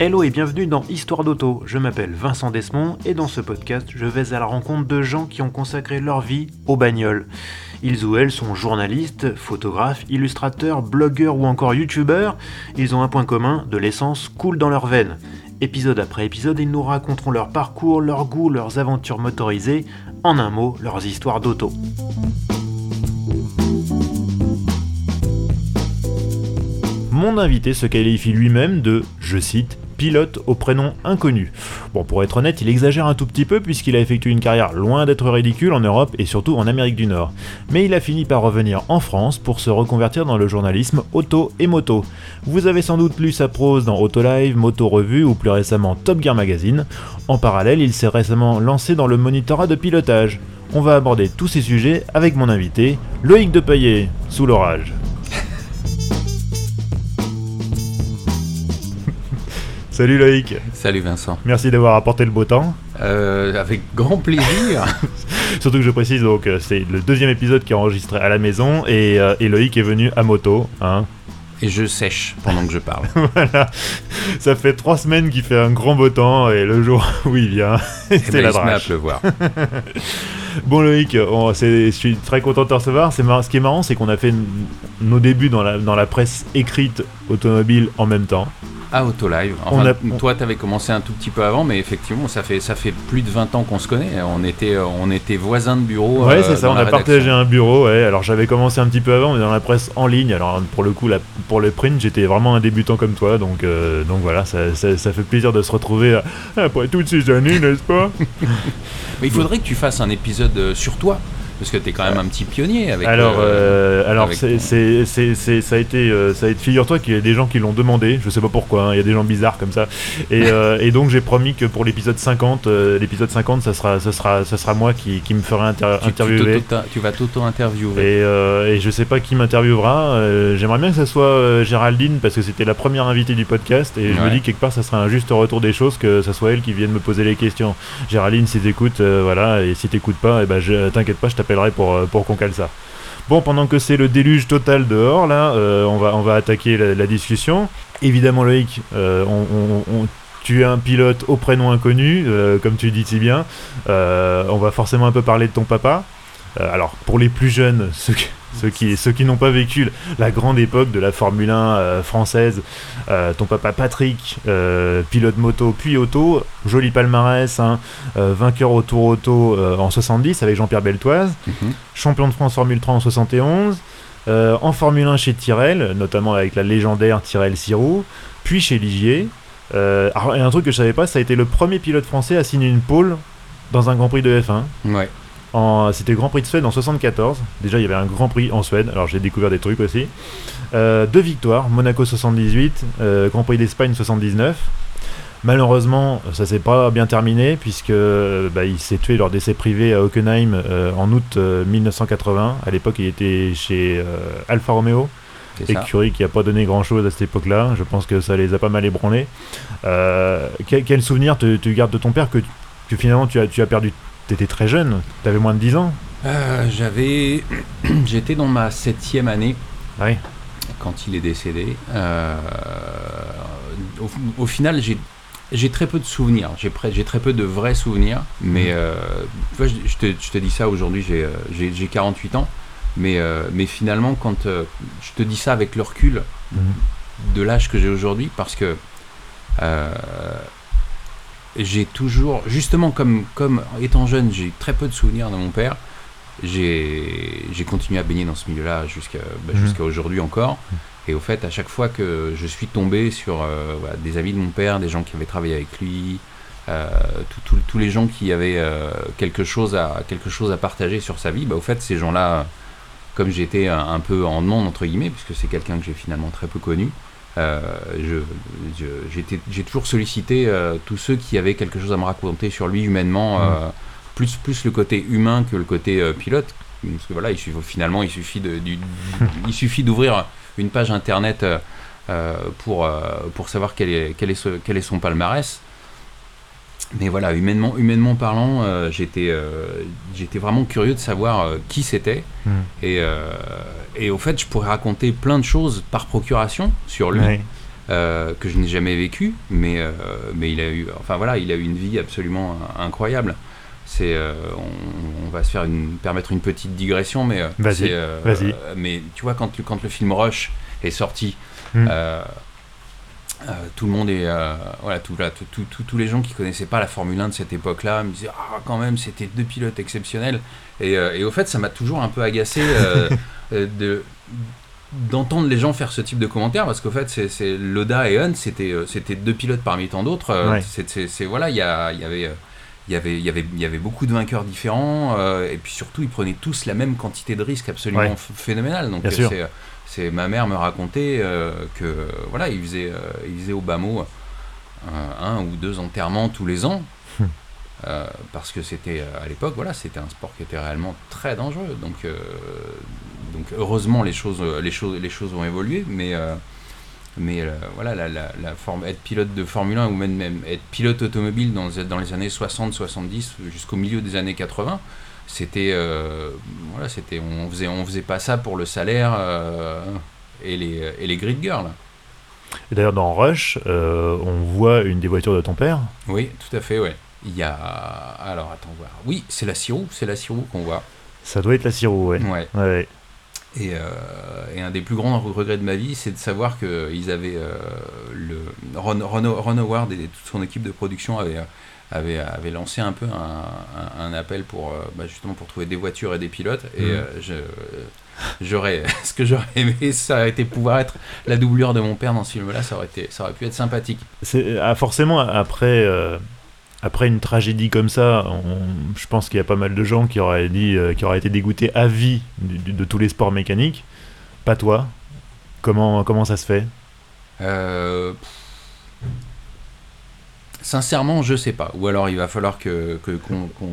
Hello et bienvenue dans Histoire d'auto. Je m'appelle Vincent Desmond et dans ce podcast, je vais à la rencontre de gens qui ont consacré leur vie aux bagnoles. Ils ou elles sont journalistes, photographes, illustrateurs, blogueurs ou encore youtubeurs. Ils ont un point commun, de l'essence coule dans leurs veines. Épisode après épisode, ils nous raconteront leur parcours, leurs goûts, leurs aventures motorisées, en un mot, leurs histoires d'auto. Mon invité se qualifie lui-même de, je cite, pilote au prénom inconnu. Bon, pour être honnête, il exagère un tout petit peu puisqu'il a effectué une carrière loin d'être ridicule en Europe et surtout en Amérique du Nord. Mais il a fini par revenir en France pour se reconvertir dans le journalisme auto et moto. Vous avez sans doute lu sa prose dans Autolive, Moto Revue ou plus récemment Top Gear Magazine. En parallèle, il s'est récemment lancé dans le monitorat de pilotage. On va aborder tous ces sujets avec mon invité, Loïc Depayet, sous l'orage. Salut Loïc. Salut Vincent. Merci d'avoir apporté le beau temps. Euh, avec grand plaisir. Surtout que je précise, donc euh, c'est le deuxième épisode qui est enregistré à la maison et, euh, et Loïc est venu à moto. Hein. Et je sèche pendant que je parle. voilà. Ça fait trois semaines qu'il fait un grand beau temps et le jour où il vient, Eh c'est ben, la il se met à pleuvoir. Bon Loïc, on- je suis très content de te recevoir. Marrant- ce qui est marrant, c'est qu'on a fait nos débuts dans la, dans la presse écrite automobile en même temps. À Autolive. On Enfin, a- Toi, t'avais commencé un tout petit peu avant, mais effectivement, ça fait, ça fait plus de 20 ans qu'on se connaît. On était, euh, on était voisins de bureau. Ouais, euh, c'est ça, on la a rédaction. partagé un bureau, ouais. Alors j'avais commencé un petit peu avant, mais dans la presse en ligne. Alors pour le coup, là, pour le print, j'étais vraiment un débutant comme toi, donc, euh, donc voilà, ça, ça- ça fait plaisir de se retrouver après toutes ces années, n'est-ce pas? Mais il faudrait que tu fasses un épisode sur toi, parce que t'es quand même un petit pionnier avec. Alors, euh, euh, alors avec c'est, ton- c'est- c'est- c'est- ça a été, euh, ça a été, figure-toi qu'il y a des gens qui l'ont demandé, je sais pas pourquoi, hein, il y a des gens bizarres comme ça, et, euh, et donc j'ai promis que pour l'épisode 50, euh, l'épisode 50, ça sera, ça sera, ça sera moi qui, qui me ferai inter- tu, tu interviewer. tu vas t'auto-interviewer. Et, et je sais pas qui m'interviewera. J'aimerais bien que ça soit Géraldine parce que c'était la première invitée du podcast et je me dis quelque part ça serait un juste retour des choses que ça soit elle qui vienne me poser les questions. Géraldine, si t'écoutes, voilà, et si t'écoutes pas, et ben je t'inquiète pas, je pour euh, pour qu'on cale ça. Bon, pendant que c'est le déluge total dehors, là, euh, on va on va attaquer la, discussion. Évidemment, Loïc, euh, on, tu es un pilote au prénom inconnu, comme tu dis si bien. On va forcément un peu parler de ton papa. Alors, pour les plus jeunes, ceux qui, ceux qui, ceux qui n'ont pas vécu la grande époque de la Formule 1 euh, française, euh, ton papa Patrick, euh, pilote moto puis auto, joli palmarès, hein, vainqueur au Tour Auto en 70 avec Jean-Pierre Beltoise, Mhm. champion de France Formule 3 en 71, euh, en Formule 1 chez Tyrrell, notamment avec la légendaire Tyrrell Sirou, puis chez Ligier. Alors, et un truc que je savais pas, ça a été le premier pilote français à signer une pole dans un Grand Prix de F1. Ouais. C'était le Grand Prix de Suède en 74. Déjà, il y avait un Grand Prix en Suède. Alors, j'ai découvert des trucs aussi. Euh, deux victoires Monaco 78, euh, Grand Prix d'Espagne 79. Malheureusement, ça s'est pas bien terminé puisque euh, bah, il s'est tué lors d'essai privé à Hockenheim euh, en août euh, 1980. À l'époque, il était chez Alfa Romeo, écurie qui a pas donné grand chose à cette époque-là. Je pense que ça les a pas mal ébranlés. Euh, quel, quel souvenir te- tu gardes de ton père que, que finalement tu as, tu as perdu T'étais très jeune, t'avais moins de 10 ans. Euh, J'avais, j'étais dans ma septième année quand il est décédé. Euh, au, au final, j'ai j'ai très peu de souvenirs. J'ai très peu de vrais souvenirs. Mais euh, tu vois, je, je te, je te dis ça aujourd'hui, j'ai euh, j'ai- j'ai 48 ans. Mais, euh, mais finalement, quand euh, je te dis ça avec le recul de l'âge que j'ai aujourd'hui, parce que euh, j'ai toujours, justement comme, comme étant jeune, j'ai très peu de souvenirs de mon père. J'ai continué à baigner dans ce milieu-là jusqu'à bah, Mhm. aujourd'hui encore. Et au fait, à chaque fois que je suis tombé sur euh, voilà, des amis de mon père, des gens qui avaient travaillé avec lui, euh, tous les gens qui avaient euh, quelque, chose à, quelque chose à partager sur sa vie, bah, au fait, ces gens-là, comme j'étais un, un peu en demande, entre guillemets, puisque c'est quelqu'un que j'ai finalement très peu connu, euh, j'ai toujours sollicité euh, tous ceux qui avaient quelque chose à me raconter sur lui humainement, euh, plus, plus le côté humain que le côté pilote. Parce que voilà, il suffit, finalement, il suffit de- du- il suffit d'ouvrir une page internet pour, pour savoir quel est, quel, est ce- quel est son palmarès. Mais voilà, humainement, humainement parlant, euh, j'étais euh, j'étais vraiment curieux de savoir euh, qui c'était. Mm. Et, et au fait, je pourrais raconter plein de choses par procuration sur lui. Que je n'ai jamais vécu, mais, mais il a eu, enfin voilà, il a eu une vie absolument incroyable. C'est, on, on va se faire une, permettre une petite digression, mais Vas-y, vas-y. mais tu vois quand, le- quand le film Rush est sorti, Hmm. Euh, tout le monde est, euh, voilà, tout, voilà, tout- tout- tout- tous les gens qui connaissaient pas la Formule 1 de cette époque-là me disaient ah quand même c'était deux pilotes exceptionnels. Et, euh, et au fait ça m'a toujours un peu agacé euh, de d'entendre les gens faire ce type de commentaires parce qu'au fait c'est Loda et Hunt c'était c'était deux pilotes parmi tant d'autres Ouais. c'est voilà il y, y avait il y avait il y avait il y avait beaucoup de vainqueurs différents et puis surtout ils prenaient tous la même quantité de risques absolument Ouais. ph- phénoménale donc c'est c'est ma mère me racontait euh, que voilà il faisait euh, il faisait au bas mot euh, un ou deux enterrements tous les ans. Hmm. euh, parce que c'était à l'époque voilà c'était un sport qui était réellement très dangereux. Donc donc heureusement les choses les choses les choses ont évolué. Mais mais euh, voilà la, la, la forme être pilote de Formule 1 ou même, même être pilote automobile dans, les- dans les années 60 70 jusqu'au milieu des années 80 c'était euh, voilà c'était on faisait on faisait pas ça pour le salaire euh, et les et les grid girls Et D'ailleurs, dans Rush, euh, on voit une des voitures de ton père. oui tout à fait ouais il y a alors attends voir oui c'est la Sirou c'est la Sirou qu'on voit Ça doit être la Siro, ouais. ouais Ouais. Et, et un des plus grands regrets de ma vie, c'est de savoir qu'ils avaient euh, le Ron, Ron- Ron Howard et toute son équipe de production avaient, avaient, avaient lancé un peu un, un- un appel pour euh, bah, justement pour trouver des voitures et des pilotes. Et Mhm. euh, je, j'aurais, ce que j'aurais aimé, ça aurait été pouvoir être la doublure de mon père dans ce film-là. Ça aurait été, ça aurait pu être sympathique. C'est ah, forcément après euh, après une tragédie comme ça, on- je pense qu'il y a pas mal de gens qui auraient dit euh, qui auraient été dégoûtés à vie du- du- de tous les sports mécaniques. Pas toi. Comment comment ça se fait? Euh, Sincèrement, je sais pas. Ou alors il va falloir que, qu'on, qu'on-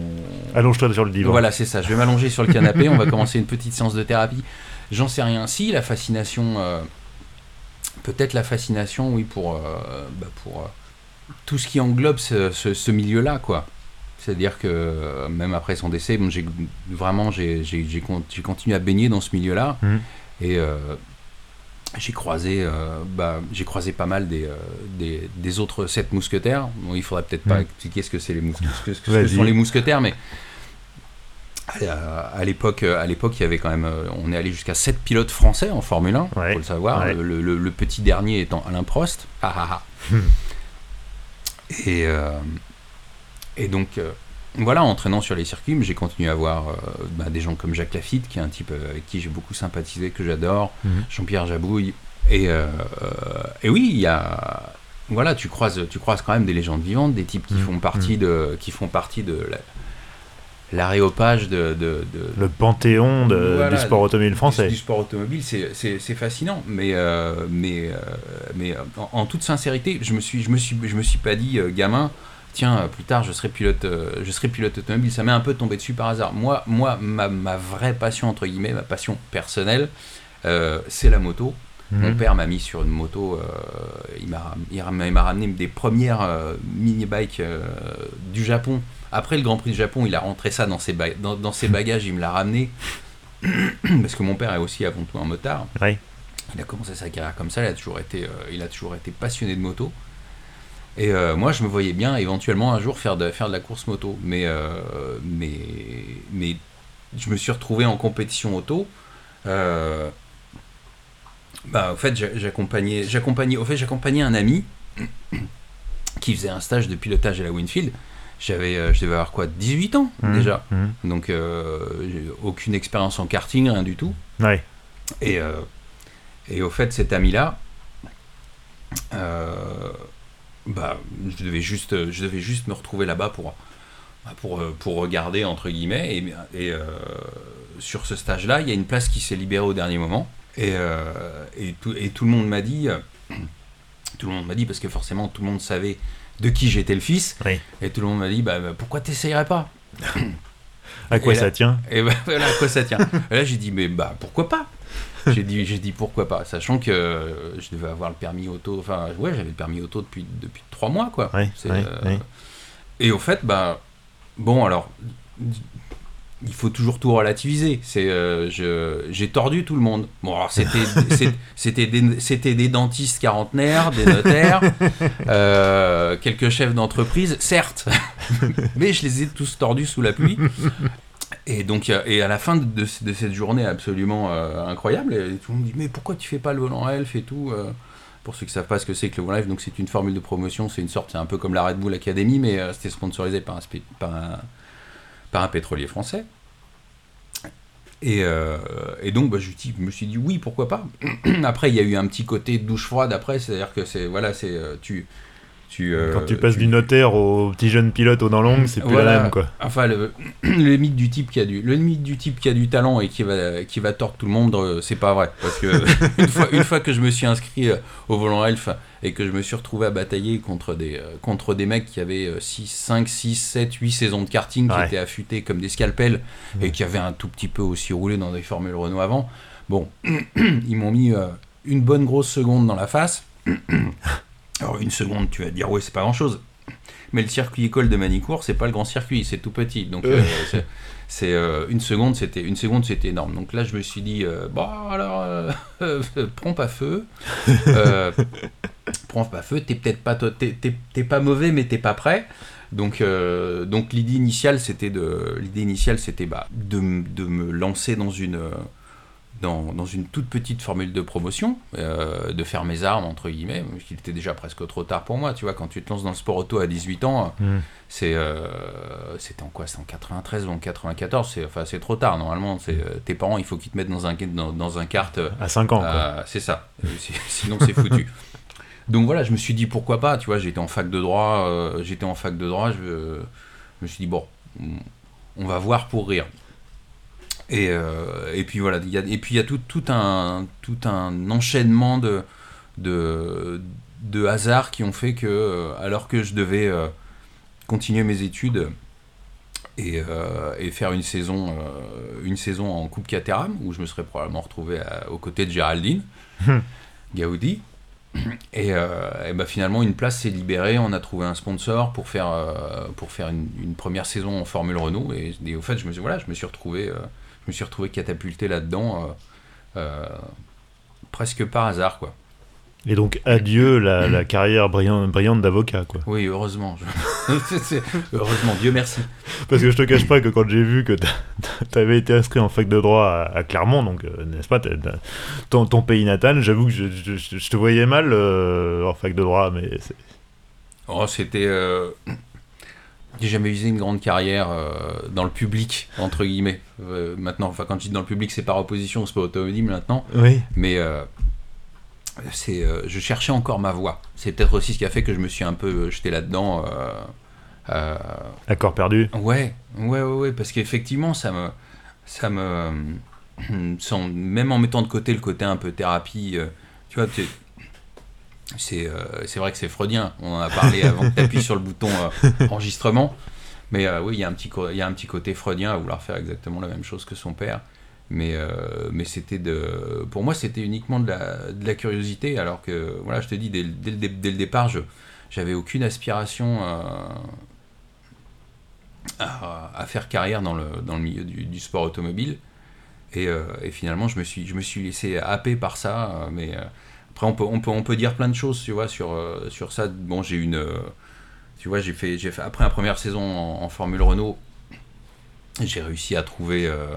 Allonge-toi sur le divan. Voilà, c'est ça. Je vais m'allonger sur le canapé. on va commencer une petite séance de thérapie. J'en sais rien. Si la fascination, euh, peut-être la fascination, oui, pour, euh, bah, pour euh, tout ce qui englobe ce, ce- ce milieu-là, quoi. C'est-à-dire que même après son décès, bon, j'ai vraiment j'ai, j'ai, j'ai con- j'ai continué à baigner dans ce milieu-là Mhm. et j'ai croisé euh, bah, j'ai croisé pas mal des, euh, des, des autres sept mousquetaires. Bon, il faudrait peut-être pas expliquer ce que c'est les mousquetaires, ce que, ce que Vas-y. sont les mousquetaires, mais euh, à l'époque, à l'époque, il y avait quand même, on est allé jusqu'à 7 pilotes français en Formule 1, Ouais. faut le savoir. Ouais. Le, le- le petit dernier étant Alain Prost. Ah, ah, ah. Hmm. Et, euh, et donc, voilà, en entraînant sur les circuits, j'ai continué à voir euh, bah, des gens comme Jacques Lafitte, qui est un type euh, avec qui j'ai beaucoup sympathisé, que j'adore, Mhm. Jean-Pierre Jabouille. Et, euh, et oui, il y a. Voilà, tu croises, tu croises quand même des légendes vivantes, des types qui Mhm. font partie de, qui font partie de la- l'aréopage de, de, de- Le panthéon de- Voilà, du sport automobile du, français. du sport automobile, c'est- fascinant. Mais, euh, mais, mais en, en toute sincérité, je me suis, je me suis, je me suis pas dit, gamin, tiens, euh, plus tard, je serai pilote, euh, je serai pilote automobile. Ça m'est un peu tombé dessus par hasard. Moi, moi ma, ma vraie passion, entre guillemets, ma passion personnelle, euh, c'est la moto. Mon Mhm. père m'a mis sur une moto, euh, il m'a ramené des premières euh, mini-bikes euh, du Japon. Après le Grand Prix du Japon, il a rentré ça dans ses, ba- dans, dans ses bagages, il me l'a ramené. Parce que mon père est aussi avant tout un motard. Ouais. Il a commencé sa carrière comme ça, il a toujours été, il a toujours été passionné de moto. Et euh, moi, je me voyais bien éventuellement un jour faire de, faire de la course moto. Mais, euh, mais, mais je me suis retrouvé en compétition auto. Euh, bah, au fait, j'a- j'accompagnais, j'accompagnais, au fait, j'accompagnais un ami qui faisait un stage de pilotage à la Winfield. J'avais, je devais avoir quoi, 18 ans Mhm. déjà. Mhm. Donc, j'ai aucune expérience en karting, rien du tout. Ouais. Et, et au fait, cet ami-là, euh, bah, je devais juste, je devais juste me retrouver là-bas pour, bah, pour, euh, pour regarder entre guillemets. Et, et, euh, sur ce stage-là, il y a une place qui s'est libérée au dernier moment. Et, euh, et, tout, et tout le monde m'a dit, tout le monde m'a dit parce que forcément tout le monde savait de qui j'étais le fils. Oui. Et tout le monde m'a dit, bah, bah, pourquoi t'essayerais pas À quoi ça tient et voilà à quoi ça tient. Là j'ai dit mais bah pourquoi pas J'ai dit j'ai dit pourquoi pas, sachant que euh, je devais avoir le permis auto. Enfin ouais j'avais le permis auto depuis depuis trois mois quoi. Euh. Et au fait bah bon alors il faut toujours tout relativiser. C'est, euh, je- j'ai tordu tout le monde. Bon, alors c'était, c'était, des, c'était des dentistes quarantenaires, des notaires, euh, quelques chefs d'entreprise, certes, mais je les ai tous tordus sous la pluie. Et donc, et à la fin de, cette journée absolument euh, incroyable, tout le monde me dit mais pourquoi tu fais pas le volant elf et tout euh, Pour ceux qui savent pas ce que c'est que le volant elf, donc c'est une formule de promotion, c'est une sorte, c'est un peu comme la Red Bull Academy, mais euh, c'était sponsorisé par un, pétrolier français. Et, donc, bah, je, je me suis dit oui, pourquoi pas. après, il y a eu un petit côté douche froide après, c'est-à-dire que c'est voilà, c'est tu, tu euh, Quand tu passes du notaire au petit jeune pilote aux dents longues, c'est plus Voilà. la même quoi. Enfin, le, le mythe du type qui a du, le mythe du type qui a du talent et qui va, qui va tordre tout le monde, euh, c'est pas vrai. Parce que une fois, une fois que je me suis inscrit euh, au volant elf et que je me suis retrouvé à batailler contre des, contre des mecs qui avaient euh, 6, 5, 6, 7, 8 saisons de karting, qui étaient affûtés comme des scalpels et qui avaient un tout petit peu aussi roulé dans des formules Renault avant. Bon, ils m'ont mis une bonne grosse seconde dans la face. Alors une seconde, tu vas te dire ouais c'est pas grand chose. Mais le circuit école de Manicourt, c'est pas le grand circuit, c'est tout petit. Donc euh, c'est- c'est euh, une seconde, c'était une seconde, c'était énorme. Donc là, je me suis dit euh, bon alors euh, euh, prends pas feu, euh, prends pas feu. T'es peut-être pas t'es- t'es t'es pas mauvais, mais t'es pas prêt. Donc, euh, donc l'idée initiale, c'était de l'idée initiale, c'était bah, de, me lancer dans une euh, dans, dans une toute petite formule de promotion, euh, de faire mes armes entre guillemets, qu'il était déjà presque trop tard pour moi. Tu vois, quand tu te lances dans le sport auto à 18 ans, Mm. c'est euh, c'était en quoi C'est en 93 ou en 94. C'est enfin c'est trop tard normalement. C'est euh, tes parents, il faut qu'ils te mettent dans un dans, dans un kart. À 5 ans quoi. c'est ça. Si- Sinon, c'est foutu. Donc voilà, je me suis dit pourquoi pas. Tu vois, j'étais en fac de droit. euh, j'étais en fac de droit. Je, je me suis dit bon, on- on va voir pour rire. Et, euh, et puis voilà, il y a, et puis il y a tout, tout un tout un enchaînement de de, de hasards qui ont fait que euh, alors que je devais euh, continuer mes études et, euh, et faire une saison, une saison en Coupe Caterham, où je me serais probablement retrouvé à- aux côtés de Géraldine Gaudi. Et, et bah finalement, une place s'est libérée. On a trouvé un sponsor pour faire, pour faire une, une première saison en Formule Renault. Et, et au fait, je me, suis- voilà, je me suis retrouvé, je me suis retrouvé catapulté là-dedans, euh, euh, presque par hasard, quoi. Et donc adieu la, la carrière brillante, brillante d'avocat quoi. Oui, heureusement. je- heureusement, Dieu merci. Parce que je te cache pas que quand j'ai vu que t'a- t'avais été inscrit en fac de droit à, à Clermont, donc euh, n'est-ce pas, ton, ton pays natal, j'avoue que je, je- je- je te voyais mal euh, en fac de droit, mais Oh, c'était. euh, J'ai jamais visé une grande carrière euh, dans le public, entre guillemets. Euh, maintenant, enfin, quand je dis dans le public, c'est par opposition au sport automobile maintenant. oui. Mais euh, c'est, je cherchais encore ma voie. C'est peut-être aussi ce qui a fait que je me suis un peu jeté là-dedans. Accord perdu. Ouais, ouais, ouais, ouais, parce qu'effectivement, ça me, ça me, sans- même en mettant de côté le côté un peu thérapie, tu vois, tu- c'est, euh, vrai que c'est freudien. On en a parlé avant que tu appuies sur le bouton euh, enregistrement, mais euh, oui, il y a un petit, y a un petit côté freudien à vouloir faire exactement la même chose que son père. Mais, euh, mais c'était de, pour moi, c'était uniquement de la, de la curiosité, alors que, voilà, je te dis, dès, dès le, départ, je, j'avais aucune aspiration. à, faire carrière dans le, dans le milieu du, sport automobile. Et, et finalement, je me, suis, je me suis laissé happer par ça. mais après, on peut, on, peut, on peut dire plein de choses, tu vois, sur, euh, sur ça. Bon, j'ai une. euh, tu vois, j'ai fait, j'ai fait. Après la première saison en, en Formule Renault, j'ai réussi à trouver. euh,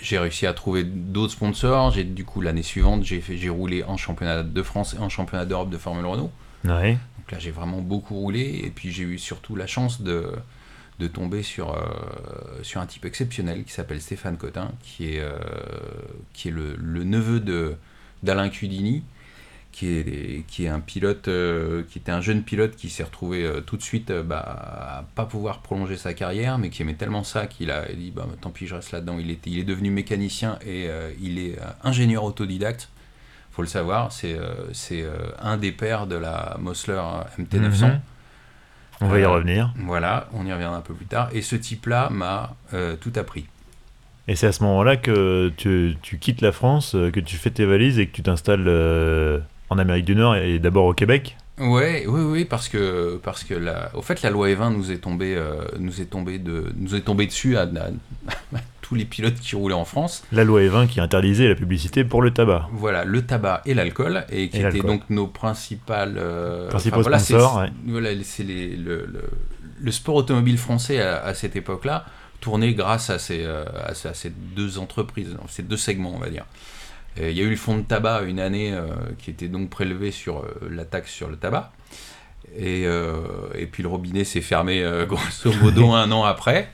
j'ai réussi à trouver d'autres sponsors. J'ai du coup l'année suivante, j'ai fait, j'ai roulé en championnat de France et en championnat d'Europe de Formule Renault. Ouais. Donc là, j'ai vraiment beaucoup roulé. Et puis, j'ai eu surtout la chance de, de tomber sur, euh, sur un type exceptionnel qui s'appelle Stéphane Cotin, qui est, euh, qui est le, le neveu de, d'Alain Cudini, qui est, qui est un pilote, euh, qui était un jeune pilote qui s'est retrouvé euh, tout de suite euh, bah, à pas pouvoir prolonger sa carrière, mais qui aimait tellement ça qu'il a dit bah, tant pis, je reste là-dedans. Il, était, il est devenu mécanicien et euh, il est ingénieur autodidacte faut le savoir, c'est c'est, un des pères de la Mosler MT900. Mhm. On va y revenir. Voilà, on y reviendra un peu plus tard. Et ce type-là m'a tout appris. Et c'est à ce moment-là que tu, tu quittes la France, euh, que tu fais tes valises et que tu t'installes euh, en Amérique du Nord et d'abord au Québec. Ouais, oui, oui, parce que, parce que la, au fait, la loi E20 nous est tombée, euh, nous est tombée de, nous est tombée dessus à, à- tous les pilotes qui roulaient en France. La loi E20 qui interdisait la publicité pour le tabac. Voilà, le tabac et l'alcool, et qui Et étaient donc nos principales, euh, Principaux voilà, c'est- sponsors, ouais. Voilà, c'est le, le, le sport automobile français à, à cette époque-là tournait grâce à ces, euh, à, ces- à ces deux entreprises, ces deux segments, on va dire. Et il y a eu le fonds de tabac une année euh, qui était donc prélevé sur euh, la taxe sur le tabac. Et, euh, et puis le robinet s'est fermé grosso modo un an après.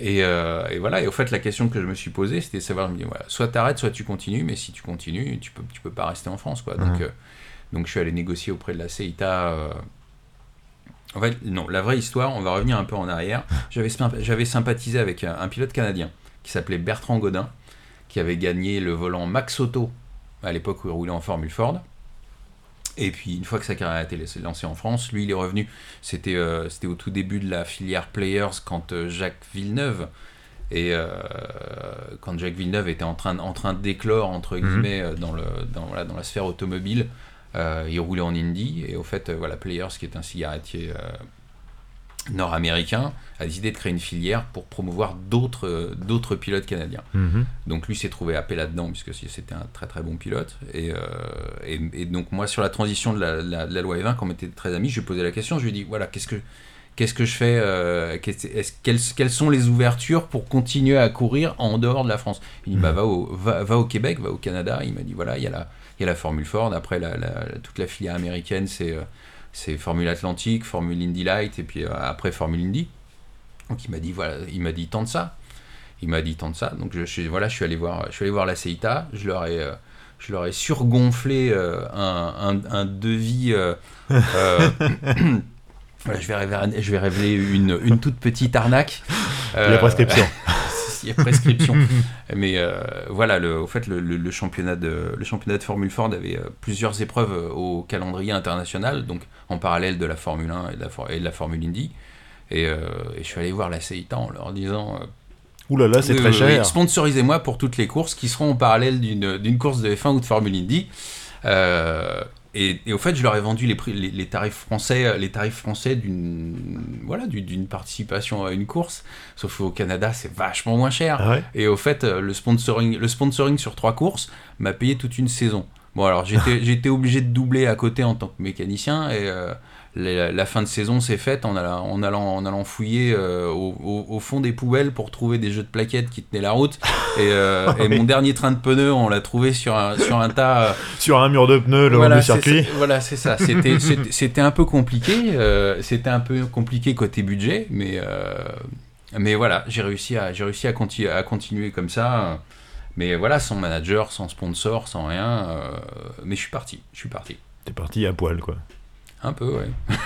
Et, et voilà, et au fait, la question que je me suis posée, c'était de savoir, je me dis, voilà, soit t'arrêtes, soit tu continues, mais si tu continues, tu peux, tu peux pas rester en France, quoi. Donc, euh, donc je suis allé négocier auprès de la CEITA. En fait, non, la vraie histoire, on va revenir un peu en arrière. J'avais symp- j'avais sympathisé avec un, un pilote canadien qui s'appelait Bertrand Godin, qui avait gagné le volant Max Auto à l'époque où il roulait en Formule Ford. Et puis, une fois que sa carrière a été lancée en France, lui, il est revenu. C'était euh, c'était au tout début de la filière Players quand euh, Jacques Villeneuve et euh, quand Jacques Villeneuve était en train, en train d'éclore entre Mhm. guillemets dans, le, dans, voilà, dans la sphère automobile, il roulait en Indy et au fait, euh, voilà, Players, qui est un cigarettier euh, nord-américain, a décidé de créer une filière pour promouvoir d'autres euh, d'autres pilotes canadiens. Mhm. Donc lui s'est trouvé happé là-dedans puisque c'était un très très bon pilote. Et, euh, et, et donc moi sur la transition de la, la- de la loi E20, quand on était très amis, je lui ai posé la question, je lui ai dit voilà qu'est-ce que qu'est-ce que je fais euh, quelles, quelles sont les ouvertures pour continuer à courir en dehors de la France? Il dit bah va au, va, va au Québec, va au Canada. Il m'a dit voilà il y a la il y a la Formule Ford. Après la, la- toute la filière américaine c'est euh, c'est Formule Atlantique, Formule Indy Light et puis euh, après Formule Indy. Donc il m'a dit voilà il m'a dit tente ça. Il m'a dit tant de ça. Donc je, suis voilà, je suis allé voir, je suis allé voir la CEITA. Je leur ai, euh, je leur ai surgonflé euh, un, un- un devis. euh, euh, voilà, je vais révéler, je vais révéler une, une toute petite arnaque. Il y a Euh, prescription. Il y a prescription. Mais euh, voilà, le, au fait, le, le- le championnat de, le championnat de Formule Ford avait euh, plusieurs épreuves euh, au calendrier international, donc en parallèle de la Formule 1 et de la, For- et de la Formule Indy. Et, euh, et je suis allé voir la CEITA en leur disant Ouh là là, c'est très cher. Sponsorisez-moi pour toutes les courses qui seront en parallèle d'une d'une course de F1 ou de Formule Indy. Euh, et, et au fait, je leur ai vendu les, prix, les, les tarifs français, les tarifs français d'une voilà du- d'une participation à une course. Sauf qu'au Canada, c'est vachement moins cher. Ah ouais Et au fait, euh, le sponsoring, le sponsoring sur trois courses m'a payé toute une saison. Bon, alors j'étais j'étais obligé de doubler à côté en tant que mécanicien et euh, la, la fin de saison s'est faite en allant, en allant, en allant fouiller euh, au, au- au fond des poubelles pour trouver des jeux de plaquettes qui tenaient la route. Et, euh, et mon dernier train de pneus, on l'a trouvé sur un, sur un tas. euh, Sur un mur de pneus, le long voilà, du circuit. voilà, c'est ça. C'était- un peu compliqué. euh, C'était un peu compliqué côté budget, mais, mais voilà, j'ai réussi, à, réussi à, à continuer comme ça. Mais voilà, sans manager, sans sponsor, sans rien. mais je suis parti. Je suis parti. T'es parti à poil, quoi. Un peu, ouais.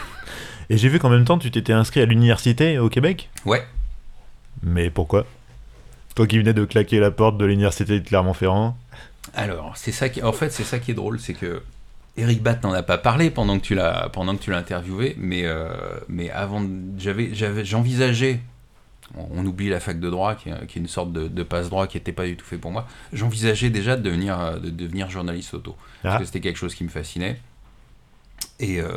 Et j'ai vu qu'en même temps, tu t'étais inscrit à l'université au Québec. Ouais. Mais pourquoi? Toi qui venais de claquer la porte de l'université de Clermont-Ferrand. Alors, c'est ça qui, en fait, c'est ça qui est drôle, c'est que Eric Batt n'en a pas parlé pendant que tu l'as, pendant que tu l'as interviewé, mais, euh, mais avant, j'avais, j'avais, j'envisageais. On, on oublie la fac de droit, qui est, qui est une sorte de, de passe droit qui n'était pas du tout fait pour moi. J'envisageais déjà de devenir, euh, de devenir journaliste auto, parce Ah. que c'était quelque chose qui me fascinait. Et euh,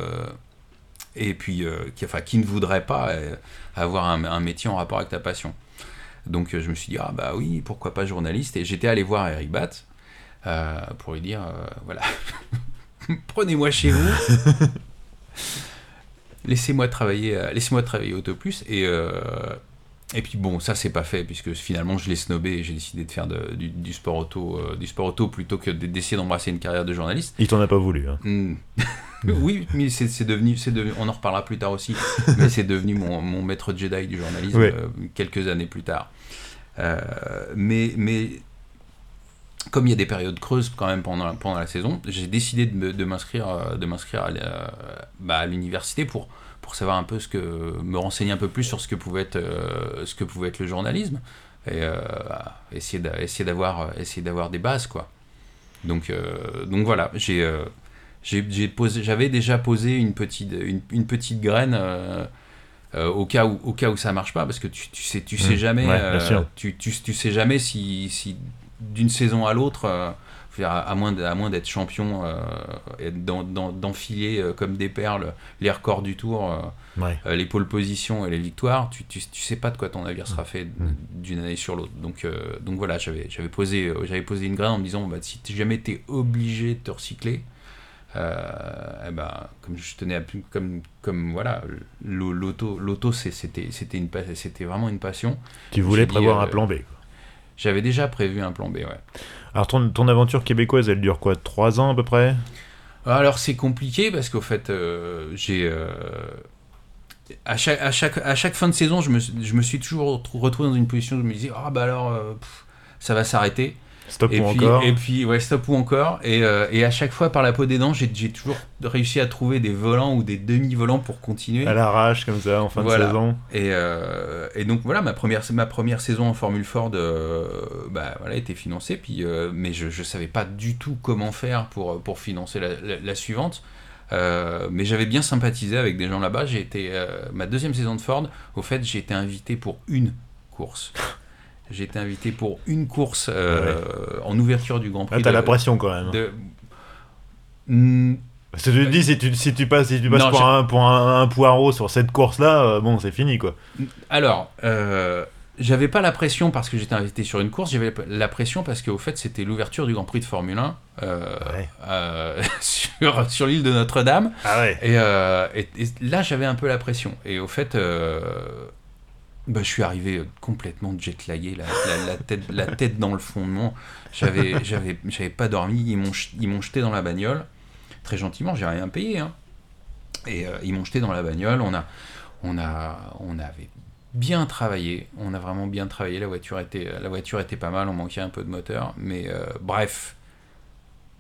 et puis, euh, qui, enfin, qui ne voudrait pas euh, avoir un, un métier en rapport avec ta passion. Donc, je me suis dit, ah bah oui, pourquoi pas journaliste Et j'étais allé voir Eric Batt euh, pour lui dire, euh, voilà, prenez-moi chez vous, laissez-moi travailler, laissez-moi travailler Auto Plus. Et, euh, et puis bon, ça c'est pas fait puisque finalement je l'ai snobé et j'ai décidé de faire de- du, du sport auto, euh, du sport auto plutôt que de- d'essayer d'embrasser une carrière de journaliste. Il t'en a pas voulu. Hein. Hmm. oui, mais c'est devenu, c'est devenu, on en reparlera plus tard aussi, mais c'est devenu mon, mon maître Jedi du journalisme Ouais. euh, quelques années plus tard. Euh, mais, mais comme il y a des périodes creuses quand même pendant, la- pendant la saison, j'ai décidé de, m'inscrire, de m'inscrire à, bah, à l'université pour, pour savoir un peu ce que, me renseigner un peu plus sur ce que pouvait être, euh, ce que pouvait être le journalisme et euh, essayer d'a- essayer d'avoir, essayer d'avoir des bases quoi. Donc, euh, donc voilà, j'ai euh, j'avais déjà posé une petite, une, une petite graine euh, euh, au cas où, au cas où ça marche pas, parce que tu, tu sais, tu sais Mmh, jamais, ouais, euh, tu, tu, tu sais jamais si, si d'une saison à l'autre, à, moins, d'être champion euh, et d'en- d'en- d'enfiler euh, comme des perles les records du tour, euh, Ouais. les pôles positions et les victoires, tu, tu, tu sais pas de quoi ton navire sera fait Mm. d'une année sur l'autre. Donc, donc voilà, j'avais posé, une graine en me disant bah, si jamais t'es obligé de te recycler, eh ben, comme je tenais à plus, comme, comme voilà, l'au- l'auto, c'était c'était une pa- c'était vraiment une passion. Tu voulais dit, prévoir un plan B. J'avais déjà prévu un plan B, ouais. Alors ton, ton aventure québécoise, elle dure quoi 3 ans à peu près? Alors c'est compliqué parce qu'au fait, euh, j'ai euh, à chaque à chaque à chaque fin de saison, je me je me suis toujours retrouvé dans une position où je me disais ah bah alors euh, pff, ça va s'arrêter. Stop et ou puis encore et puis ouais stop ou encore et, euh, et à chaque fois par la peau des dents, j'ai j'ai toujours réussi à trouver des volants ou des demi-volants pour continuer. À l'arrache comme ça en fin Voilà. de saison. Et, euh, et donc voilà, ma première, ma première saison en Formule Ford euh, bah, voilà, était financée, puis, euh, mais je ne savais pas du tout comment faire pour, pour financer la, la- la suivante. Euh, mais j'avais bien sympathisé avec des gens là-bas. J'ai été euh, ma deuxième saison de Ford. Au fait, j'ai été invité pour une course. J'ai été invité pour une course euh, en ouverture du Grand Prix. Ah, t'as la pression quand même. de- Parce que je te dis, si tu, si tu passes, si tu passes Non, pour, un, pour un, un poireau sur cette course-là, euh, bon, c'est fini quoi. Alors, euh, j'avais pas la pression parce que j'étais invité sur une course, j'avais la pression parce qu'au fait c'était l'ouverture du Grand Prix de Formule 1 euh, Ouais. euh, sur, sur l'île de Notre-Dame. Ah ouais. Et, et- et là j'avais un peu la pression. Et au fait, bah, je suis arrivé complètement jetlagué, la, la, la tête, la tête dans le fondement. J'avais, j'avais, j'avais pas dormi, ils m'ont, ils m'ont jeté dans la bagnole. Très gentiment, j'ai rien payé. hein. Et euh, ils m'ont jeté dans la bagnole. On a, on a, on avait bien travaillé. On a vraiment bien travaillé. La voiture était, la voiture était pas mal. On manquait un peu de moteur, mais euh, bref.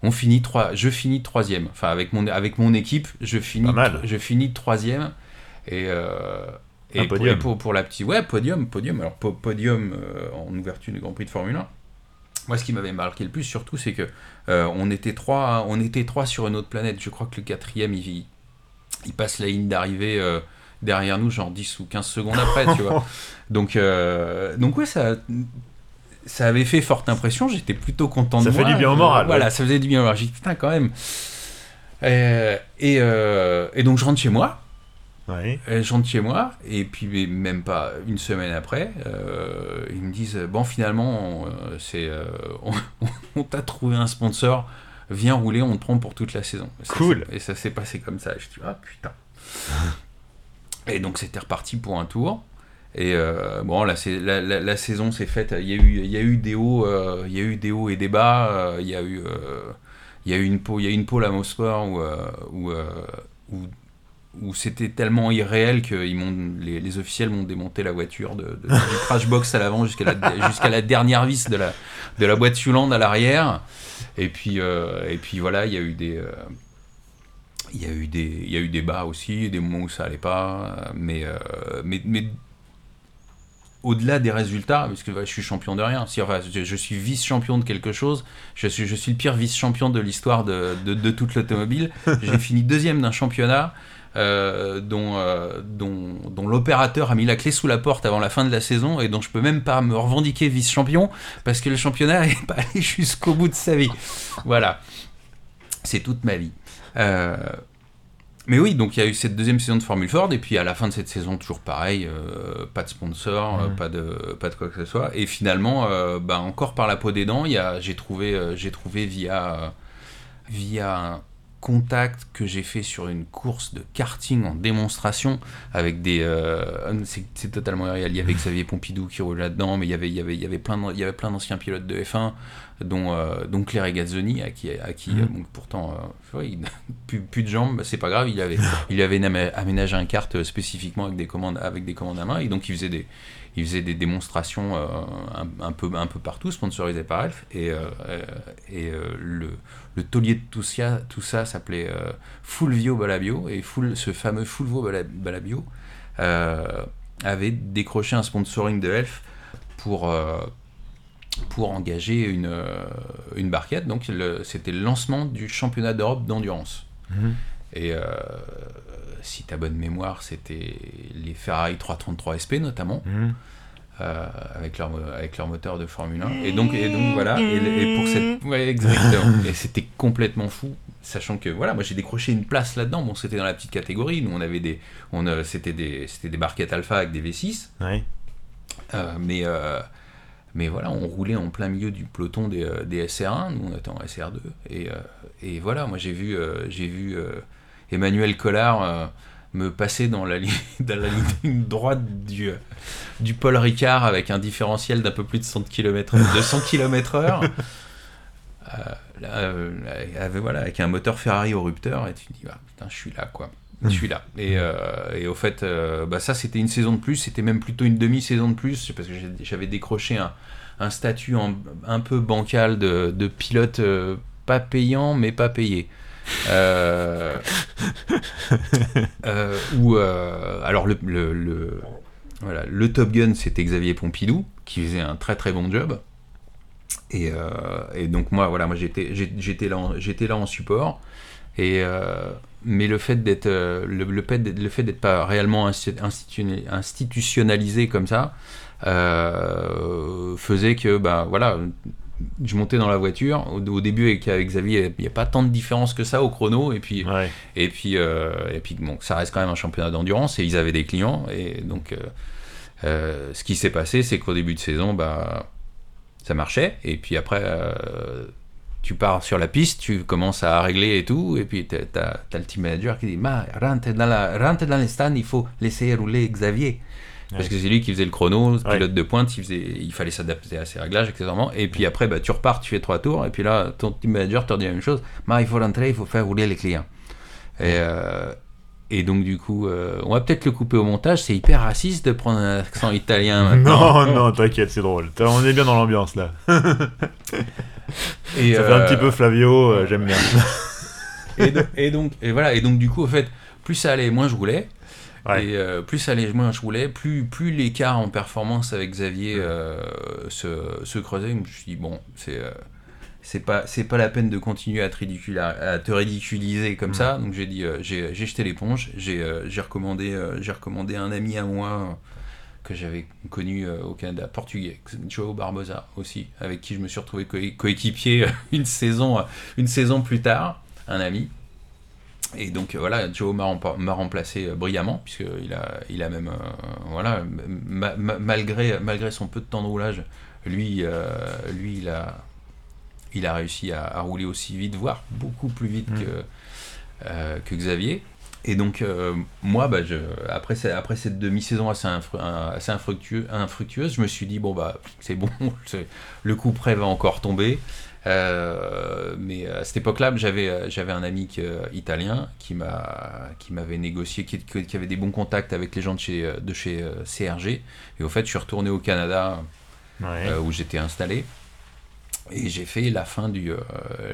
On finit trois, je finis troisième. Enfin, avec mon, avec mon équipe, je finis, je finis troisième. Et, euh, et, Un pour, podium. et pour, pour la petite, ouais, podium, podium. Alors po- podium euh, en ouverture du Grand Prix de Formule 1. Moi, ce qui m'avait marqué le plus, surtout, c'est que euh, on était trois, on était trois sur une autre planète. Je crois que le quatrième, il, il passe la ligne d'arrivée euh, derrière nous, genre 10 ou 15 secondes après, tu vois. Donc, donc ouais, ça, ça avait fait forte impression. J'étais plutôt content Ça de fait moi. du bien au moral, Voilà, ouais. ça faisait du bien au moral. J'ai dit putain quand même. Et, et donc je rentre chez moi. Ouais. Euh, Je rentre chez moi, et puis même pas une semaine après, euh, ils me disent Bon, finalement, euh, c'est, euh, on, on t'a trouvé un sponsor, viens rouler, on te prend pour toute la saison. Ça Cool. Et ça s'est passé comme ça. Je dis Ah putain. et donc c'était reparti pour un tour. Et euh, bon, la, la, la- la saison s'est faite. Il y a eu, il y a eu des hauts, euh, il y a eu des hauts et des bas. euh, il y a eu, il y a eu une il y a eu une à Mosport où, où, où où c'était tellement irréel que ils les, les officiels m'ont démonté la voiture de, de- du crash box à l'avant jusqu'à la, dernière vis de la, boîte Suland à l'arrière. Et puis, euh, et puis voilà, il y a eu des. euh, il y, a eu des, il y a eu des bas aussi, des moments où ça allait pas, mais, euh, mais, mais au-delà des résultats, parce que je suis champion de rien, si, enfin, je, je suis vice-champion de quelque chose, je suis, je suis le pire vice-champion de l'histoire de toute l'automobile, j'ai fini deuxième d'un championnat, euh, dont, euh, dont, dont l'opérateur a mis la clé sous la porte avant la fin de la saison et dont je peux même pas me revendiquer vice-champion parce que le championnat n'est pas allé jusqu'au bout de sa vie. Voilà. C'est toute ma vie. Euh, mais oui, donc il y a eu cette deuxième saison de Formule Ford, et puis à la fin de cette saison, toujours pareil, euh, pas de sponsor, pas, de, pas de quoi que ce soit. Et finalement, euh, bah, encore par la peau des dents, j'ai trouvé, euh, j'ai trouvé via, via contact que j'ai fait sur une course de karting en démonstration avec des euh, c'est totalement irréel il y avait Xavier Pompidou qui roule là-dedans mais il y avait il y avait il y avait plein de- il y avait plein d'anciens pilotes de F1 dont euh, dont Claire Gazzoni à qui à qui euh, donc pourtant euh, il plus, plus de jambes c'est pas grave il avait il avait amé- aménagé un kart spécifiquement avec des commandes avec des commandes à main et donc il faisait des il faisait des démonstrations euh, un, un peu un peu partout sponsorisées par Elf et euh, euh, et euh, le le taulier de tout ça, tout ça s'appelait euh, Fulvio Balabio, et Ful- ce fameux Fulvio Bala- Balabio euh, avait décroché un sponsoring de Elf pour, euh, pour engager une, euh, une barquette. Donc le- c'était le lancement du championnat d'Europe d'endurance. Mhm. Et euh, si tu as bonne mémoire, c'était les Ferrari 333 SP notamment. Mhm. avec, leur, avec leur moteur de Formule 1. Et donc, et donc voilà, et, pour cette. Ouais, exactement. et c'était complètement fou, sachant que voilà, moi j'ai décroché une place là-dedans. Bon, c'était dans la petite catégorie. Nous, on avait des. On, c'était des, des barquettes alpha avec des V6. Ouais. mais. Mais voilà, on roulait en plein milieu du peloton des, des SR1, nous on était en SR2. Et, et voilà, moi j'ai vu, j'ai vu Emmanuel Collard me passer dans la, ligne, droite du, du Paul Ricard avec un différentiel d'un peu plus de 100 km, de 100 km heure. Euh, euh, avec, voilà, avec un moteur Ferrari au rupteur, et tu te dis, ah, putain, je suis là, quoi. Je suis là. Et, euh, et au fait, bah, ça, c'était une saison de plus, c'était même plutôt une demi-saison de plus, parce que j'avais décroché un, un statut un peu bancal de, de pilote pas payant, mais pas payé. Euh, euh, où, euh, alors, le, le, voilà, le Top Gun, c'était Xavier Pompidou, qui faisait un très très bon job. Et, et donc, moi, voilà, moi j'étais, là, en, là en support. Et, mais le fait d'être le, le, fait le fait d'être pas réellement institutionnalisé comme ça faisait que bah voilà je montais dans la voiture. Au, début, avec, Xavier, il n'y a pas tant de différence que ça au chrono. Et puis, et puis, euh, et puis bon, ça reste quand même un championnat d'endurance et ils avaient des clients. Et donc, euh, euh, ce qui s'est passé, c'est qu'au début de saison, bah, ça marchait. Et puis après, tu pars sur la piste, tu commences à régler et tout. Et puis, tu as, le team manager qui dit Ma, rentre dans, la, rentre dans les stands, il faut laisser rouler Xavier. Parce que c'est lui qui faisait le chrono, pilote de pointe, il, faisait, il fallait s'adapter à ses réglages, accessoirement. Et puis après, bah, tu repars, tu fais trois tours, et puis là, ton team manager te dit la même chose. Mais il faut rentrer, il faut faire rouler les clients. Et, euh, et donc, du coup, euh, on va peut-être le couper au montage. C'est hyper raciste de prendre un accent italien Non, non, t'inquiète, c'est drôle. On est bien dans l'ambiance là. et Ça fait un petit euh, peu Flavio, j'aime bien. et, donc, et voilà, et donc, du coup, en fait, plus ça allait, moins je roulais. Et euh, plus allègement je roulais, plus, plus l'écart en performance avec Xavier euh, se, se, creusait. Je me suis dit, bon, c'est. Euh, c'est pas la peine de continuer à te, à te ridiculiser comme ça donc j'ai dit j'ai jeté l'éponge j'ai recommandé j'ai recommandé un ami à moi que j'avais connu au Canada portugais Joe Barbosa aussi avec qui je me suis retrouvé coéquipier une saison une saison plus tard un ami et donc euh, voilà, Joe m'a remplacé euh, brillamment, puisqu'il a, il a même, euh, voilà, malgré, malgré son peu de temps de roulage, lui, lui il, a, il a réussi à, rouler aussi vite, voire beaucoup plus vite mm. que, que Xavier. Et donc, moi, bah, je, après, après cette demi-saison assez, assez infructueuse, je me suis dit, bon, bah, c'est bon, le coup près va encore tomber. Euh, mais à cette époque-là, j'avais, euh, j'avais un ami euh, italien qui, m'a, qui m'avait négocié, qui, qui, avait des bons contacts avec les gens de chez, de chez CRG. Et au fait, je suis retourné au Canada où j'étais installé. Et j'ai fait la fin, du, euh,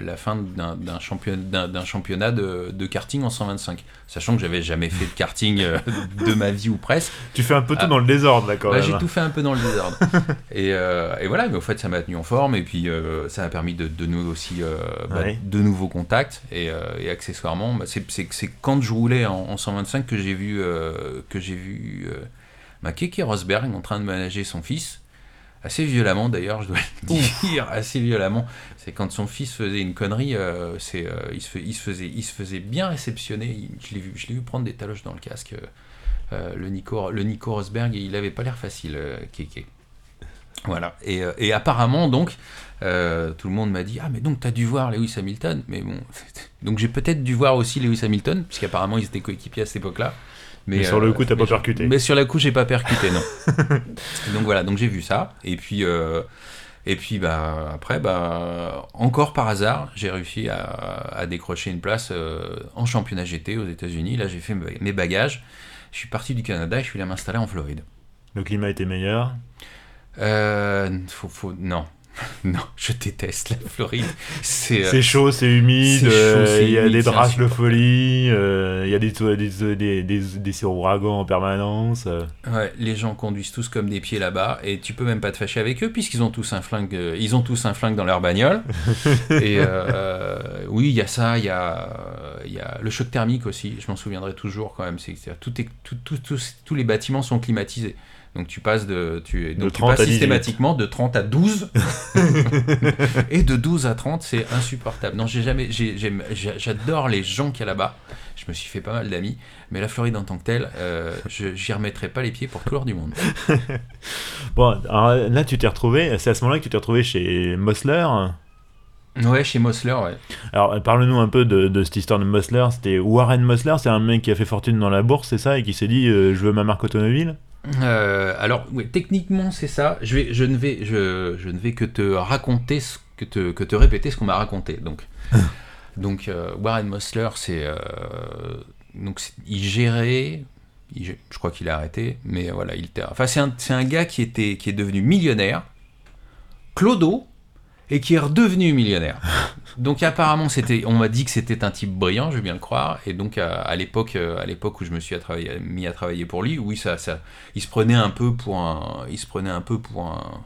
la fin d'un, championnat, d'un, championnat de, karting en 125. Sachant que j'avais jamais fait de karting euh, de ma vie ou presque. Tu fais un peu tout dans le désordre, d'accord J'ai tout fait un peu dans le désordre. et, euh, et, voilà, mais au fait, ça m'a tenu en forme. Et puis, ça m'a permis de, de nous aussi bah, de nouveaux contacts. Et, et accessoirement, bah, c'est, quand je roulais en, 125 que j'ai vu, que j'ai vu ma Keke Rosberg en train de manager son fils assez violemment d'ailleurs, je dois le dire, assez violemment. C'est quand son fils faisait une connerie, euh, c'est, euh, il, se, il, se faisait, il se faisait bien réceptionner. je, l'ai vu, je l'ai vu prendre des taloches dans le casque. Euh, le, Nico, le Nico Rosberg, il avait pas l'air facile, Kéké. Voilà. Et, et, apparemment, donc, tout le monde m'a dit Ah, mais donc, tu as dû voir Lewis Hamilton. Mais bon, donc j'ai peut-être dû voir aussi Lewis Hamilton, puisqu'apparemment, ils étaient coéquipiers à cette époque-là. Mais, sur le euh, coup, t'as pas percuté. Mais sur le coup, j'ai pas percuté, non. donc voilà, donc j'ai vu ça. Et puis, euh, et puis bah, après, bah, encore par hasard, j'ai réussi à, décrocher une place euh, en championnat GT aux États-Unis. Là, j'ai fait mes bagages. Je suis parti du Canada et je suis allé m'installer en Floride. Le climat était meilleur? Faut, faut, Non, Non, je déteste la Floride. C'est euh, chaud, c'est humide, euh, il y a des draches de folie, euh, il y a des, des, des, des, des ouragans en permanence. Ouais, les gens conduisent tous comme des pieds là-bas et tu peux même pas te fâcher avec eux puisqu'ils ont tous un flingue, ils ont tous un flingue dans leur bagnole. et oui, il y a ça, il y a, il y a le choc thermique aussi, je m'en souviendrai toujours quand même. C'est que tout est, tout, tout- tous- tous les bâtiments sont climatisés. Donc tu passes de, tu, donc tu 30 passes à 18. systématiquement de 30 à 12 et de 12 à 30, c'est insupportable. Non, j'ai jamais, j'adore les gens qu'il y a là-bas. Je me suis fait pas mal d'amis, mais la Floride en tant que telle, euh, je j'y remettrai pas les pieds pour tout l'heure du monde. Bon, alors là, tu t'es retrouvé, c'est à ce moment-là que tu t'es retrouvé chez Mossler. Ouais, chez Mossler, ouais. Alors, parle-nous un peu de, de cette histoire de Mossler. C'était Warren Mossler, c'est un mec qui a fait fortune dans la bourse, c'est ça, et qui s'est dit euh, je veux ma marque automobile? Euh, alors, techniquement, c'est ça. Je, vais, je, ne vais, je, je ne vais que te raconter, ce, que, te, que te répéter ce qu'on m'a raconté. Donc, donc euh, Warren Mossler, c'est. euh, donc, il gérait. il je crois qu'il a arrêté, mais voilà, il était. Enfin, c'est un, un gars qui, était, qui est devenu millionnaire, clodo, et qui est redevenu millionnaire. Donc apparemment, c'était, on m'a dit que c'était un type brillant, je veux bien le croire. Et donc à, à l'époque, euh, à l'époque où je me suis à travailler- mis à travailler pour lui, oui, ça, ça, il se prenait un peu pour un, il se prenait un peu pour un,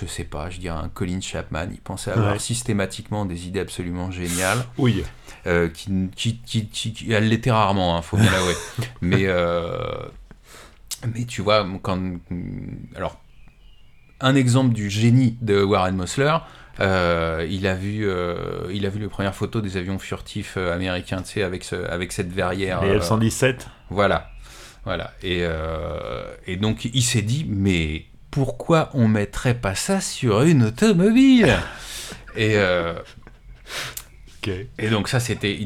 je sais pas, je dirais un Colin Chapman. Il pensait avoir Ouais. systématiquement des idées absolument géniales Oui. euh, qui, qui, qui, qui- qui- elle l'était rarement, hein, faut bien l'avouer. mais, euh, mais tu vois, quand, alors, un exemple du génie de Warren Mossler, euh, il, a vu, euh, il a vu les premières photos des avions furtifs euh, américains, tu sais, avec, ce, avec cette verrière. Les euh, F-117 voilà. Voilà. Et, et donc, il s'est dit, mais pourquoi on mettrait pas ça sur une automobile? Et, et donc ça, c'était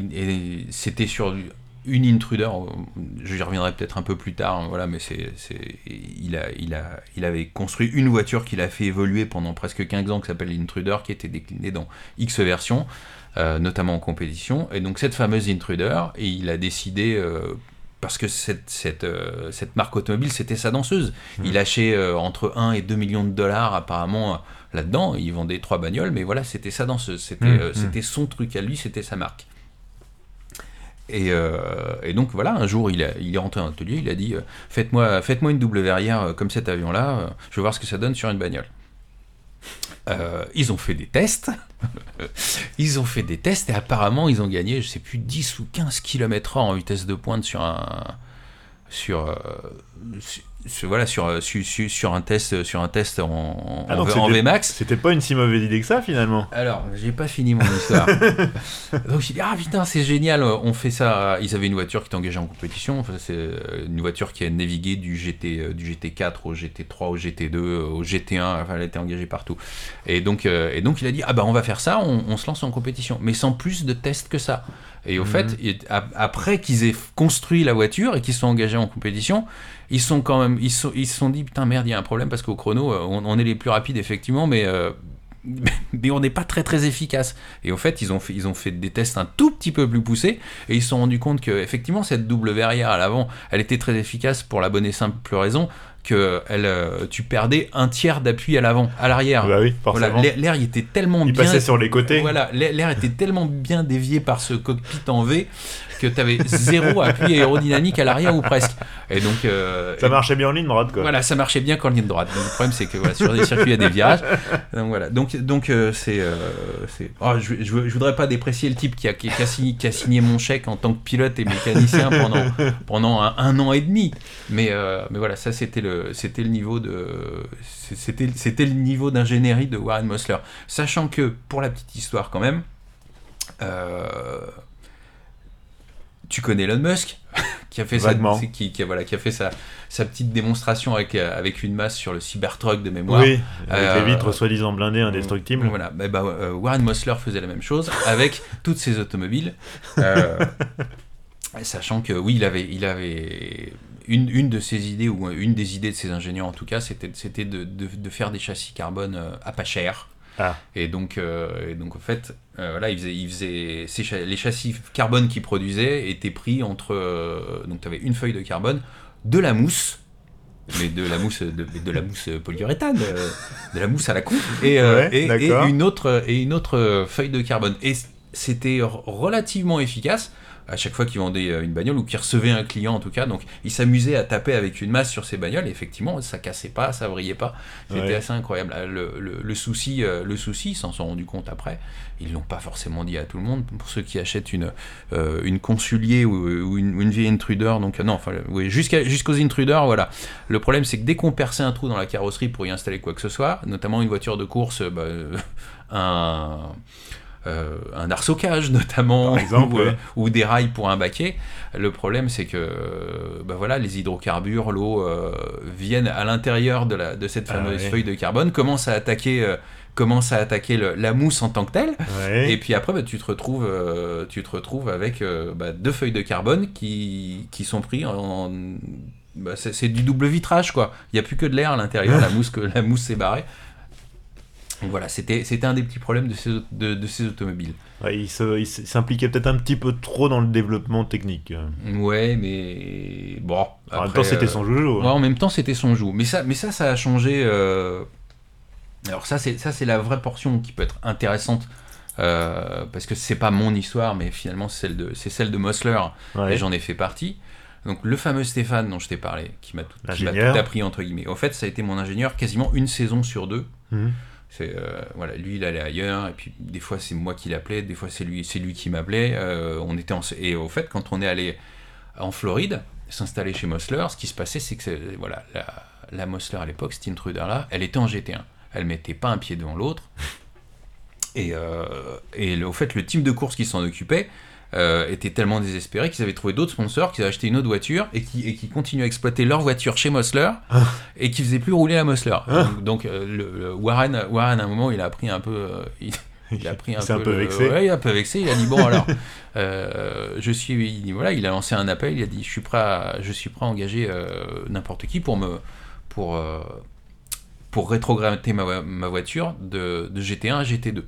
c'était sur une intruder. J'y reviendrai peut-être un peu plus tard. hein, Voilà, mais c'est il a il a il avait construit une voiture qu'il a fait évoluer pendant presque 15 ans qui s'appelle l'intruder, qui était déclinée dans X versions, euh, notamment en compétition. Et donc cette fameuse intruder, et il a décidé euh, parce que cette, cette, euh, cette marque automobile, c'était sa danseuse. Il lâchait euh, entre 1 et 2 millions de dollars apparemment euh, là-dedans. Il vendait trois bagnoles, mais voilà, c'était sa danseuse. C'était Mhm. euh, c'était son truc à lui, c'était sa marque. Et, euh, et donc voilà, un jour, il, a- il est rentré dans l'atelier, il a dit euh, Faites-moi faites une double verrière euh, comme cet avion-là, je veux voir ce que ça donne sur une bagnole. Ils ont fait des tests. ils ont fait des tests et apparemment ils ont gagné, je sais plus, 10 ou 15 km/h en vitesse de pointe sur un. Sur, sur- sur- voilà, sur, sur, sur- sur un test, sur un test en, en, Ah, en VMAX. C'était pas une si mauvaise idée que ça finalement. Alors, j'ai pas fini mon histoire. Donc j'ai dit ah putain c'est génial, on fait ça. Ils avaient une voiture qui était engagée en compétition. Enfin, c'est euh, une voiture qui a navigué du GT euh, du GT4 au GT3 au GT2 euh, au GT1. Enfin elle était engagée partout. Et donc euh, et donc il a dit ah bah on va faire ça, on, on se lance en compétition, mais sans plus de tests que ça. Et au fait, il- a- après qu'ils aient construit la voiture et qu'ils sont engagés en compétition, ils sont quand même, ils sont, ils se sont dit putain merde, il y a un problème parce qu'au chrono, euh, on, on est les plus rapides effectivement, mais euh, mais on n'est pas très très efficace. Et au fait, ils ont fait, ils ont fait des tests un tout petit peu plus poussés et ils se sont rendus compte que effectivement cette double verrière à l'avant, elle était très efficace pour la bonne et simple raison que elle, euh, tu perdais un tiers d'appui à l'avant, à l'arrière. Bah oui, Voilà, forcément. l'air il était tellement Il bien passait sur les côtés. voilà, l'air était tellement bien dévié par ce cockpit en V que tu avais zéro appui aérodynamique à l'arrière ou presque. Et donc, euh, Ça marchait bien en ligne droite quoi. voilà, ça marchait bien quand ligne droite. Donc, le problème, c'est que voilà, sur des circuits, il y a des virages. Donc voilà. Donc, donc euh, c'est, euh, oh, je, je, je voudrais pas déprécier le type qui a, qui, a signé, qui a signé mon chèque en tant que pilote et mécanicien pendant, pendant un, un an et demi. Mais, euh, mais voilà, ça c'était le, c'était le niveau de, c'était, c'était le niveau d'ingénierie de Warren Mossler. Sachant que pour la petite histoire quand même. euh, tu connais Elon Musk qui a fait sa, qui, voilà, qui a fait sa, sa petite démonstration avec, euh, avec une masse sur le Cybertruck de mémoire. Oui, avec Euh, les vitres soi-disant blindées indestructibles. Voilà, bah, bah, euh, Warren Mossler faisait la même chose avec toutes ses automobiles. Euh, sachant que oui, il avait, il avait une, une de ses idées, ou une des idées de ses ingénieurs en tout cas, c'était, c'était de, de, de faire des châssis carbone à pas cher. Ah. Et donc, euh, et donc en fait, euh, voilà, il faisait, il faisait ces cha- les châssis carbone qu'il produisait étaient pris entre. euh, donc tu avais une feuille de carbone, de la mousse, mais de la mousse, de, de la mousse polyuréthane, de la mousse à la con, et, Ouais, et- une autre et une autre feuille de carbone. Et c'était relativement efficace à chaque fois qu'il vendait euh, une bagnole ou qu'il recevait un client en tout cas. Donc il s'amusait à taper avec une masse sur ses bagnoles et effectivement ça cassait pas, ça brillait pas. C'était assez incroyable. Le, le, souci, euh, le souci, ils s'en sont rendus compte après. Ils l'ont pas forcément dit à tout le monde. Pour ceux qui achètent une, euh, une consulier ou, une, vieille intruder, donc non, enfin oui, jusqu'aux intruders, voilà. Le problème c'est que dès qu'on perçait un trou dans la carrosserie pour y installer quoi que ce soit, notamment une voiture de course, bah, un euh, un arsocage notamment, exemple, ou, des rails pour un baquet. Le problème, c'est que bah voilà, les hydrocarbures, l'eau, euh, viennent à l'intérieur de, la, de cette ah fameuse feuille de carbone, commencent à attaquer euh, commence à attaquer la mousse en tant que telle. Et puis après, bah, tu, te retrouves, tu te retrouves avec bah, deux feuilles de carbone qui, qui sont pris en. Bah, c'est du double vitrage, quoi. Il n'y a plus que de l'air à l'intérieur, la mousse, que, la mousse s'est barrée. Donc voilà, c'était un des petits problèmes de ces, de, de ces automobiles. Ouais, il s'impliquait peut-être un petit peu trop dans le développement technique. Ouais, mais bon. en même temps, c'était son joujou. Hein. Ouais, en même temps, c'était son joujou. Mais ça, mais ça, ça a changé. Euh, alors ça, c'est ça, c'est la vraie portion qui peut être intéressante. Euh, parce que c'est pas mon histoire, mais finalement c'est celle de, c'est celle de Mosler, et j'en ai fait partie. Donc le fameux Stéphane dont je t'ai parlé, qui m'a tout, tout, appris entre guillemets. En fait, ça a été mon ingénieur quasiment une saison sur deux. Mmh. Euh, voilà, lui il allait ailleurs et puis des fois c'est moi qui l'appelais, des fois c'est lui, c'est lui qui m'appelait. Euh, on était et au fait quand on est allé en Floride s'installer chez Mosler, ce qui se passait c'est que voilà la, Mosler à l'époque, cette intruder là, elle était en GT1, elle mettait pas un pied devant l'autre. Et, euh, et au fait le team de course qui s'en occupait, euh, étaient tellement désespérés qu'ils avaient trouvé d'autres sponsors, qu'ils avaient acheté une autre voiture et qui, et qui continuent à exploiter leur voiture chez Mosler ah. et qui faisaient plus rouler la Mosler. Ah. Donc, euh, le, Warren, Warren, à un moment, il a pris un peu. Euh, il, a pris un peu, un peu vexé. Ouais, il a un peu vexé. Il a dit bon alors, je suis, il dit, voilà, il a lancé un appel. Il a dit je suis prêt, à, je suis prêt à engager n'importe qui pour me, pour, pour rétrograder ma, ma voiture de, de GT1 à GT2.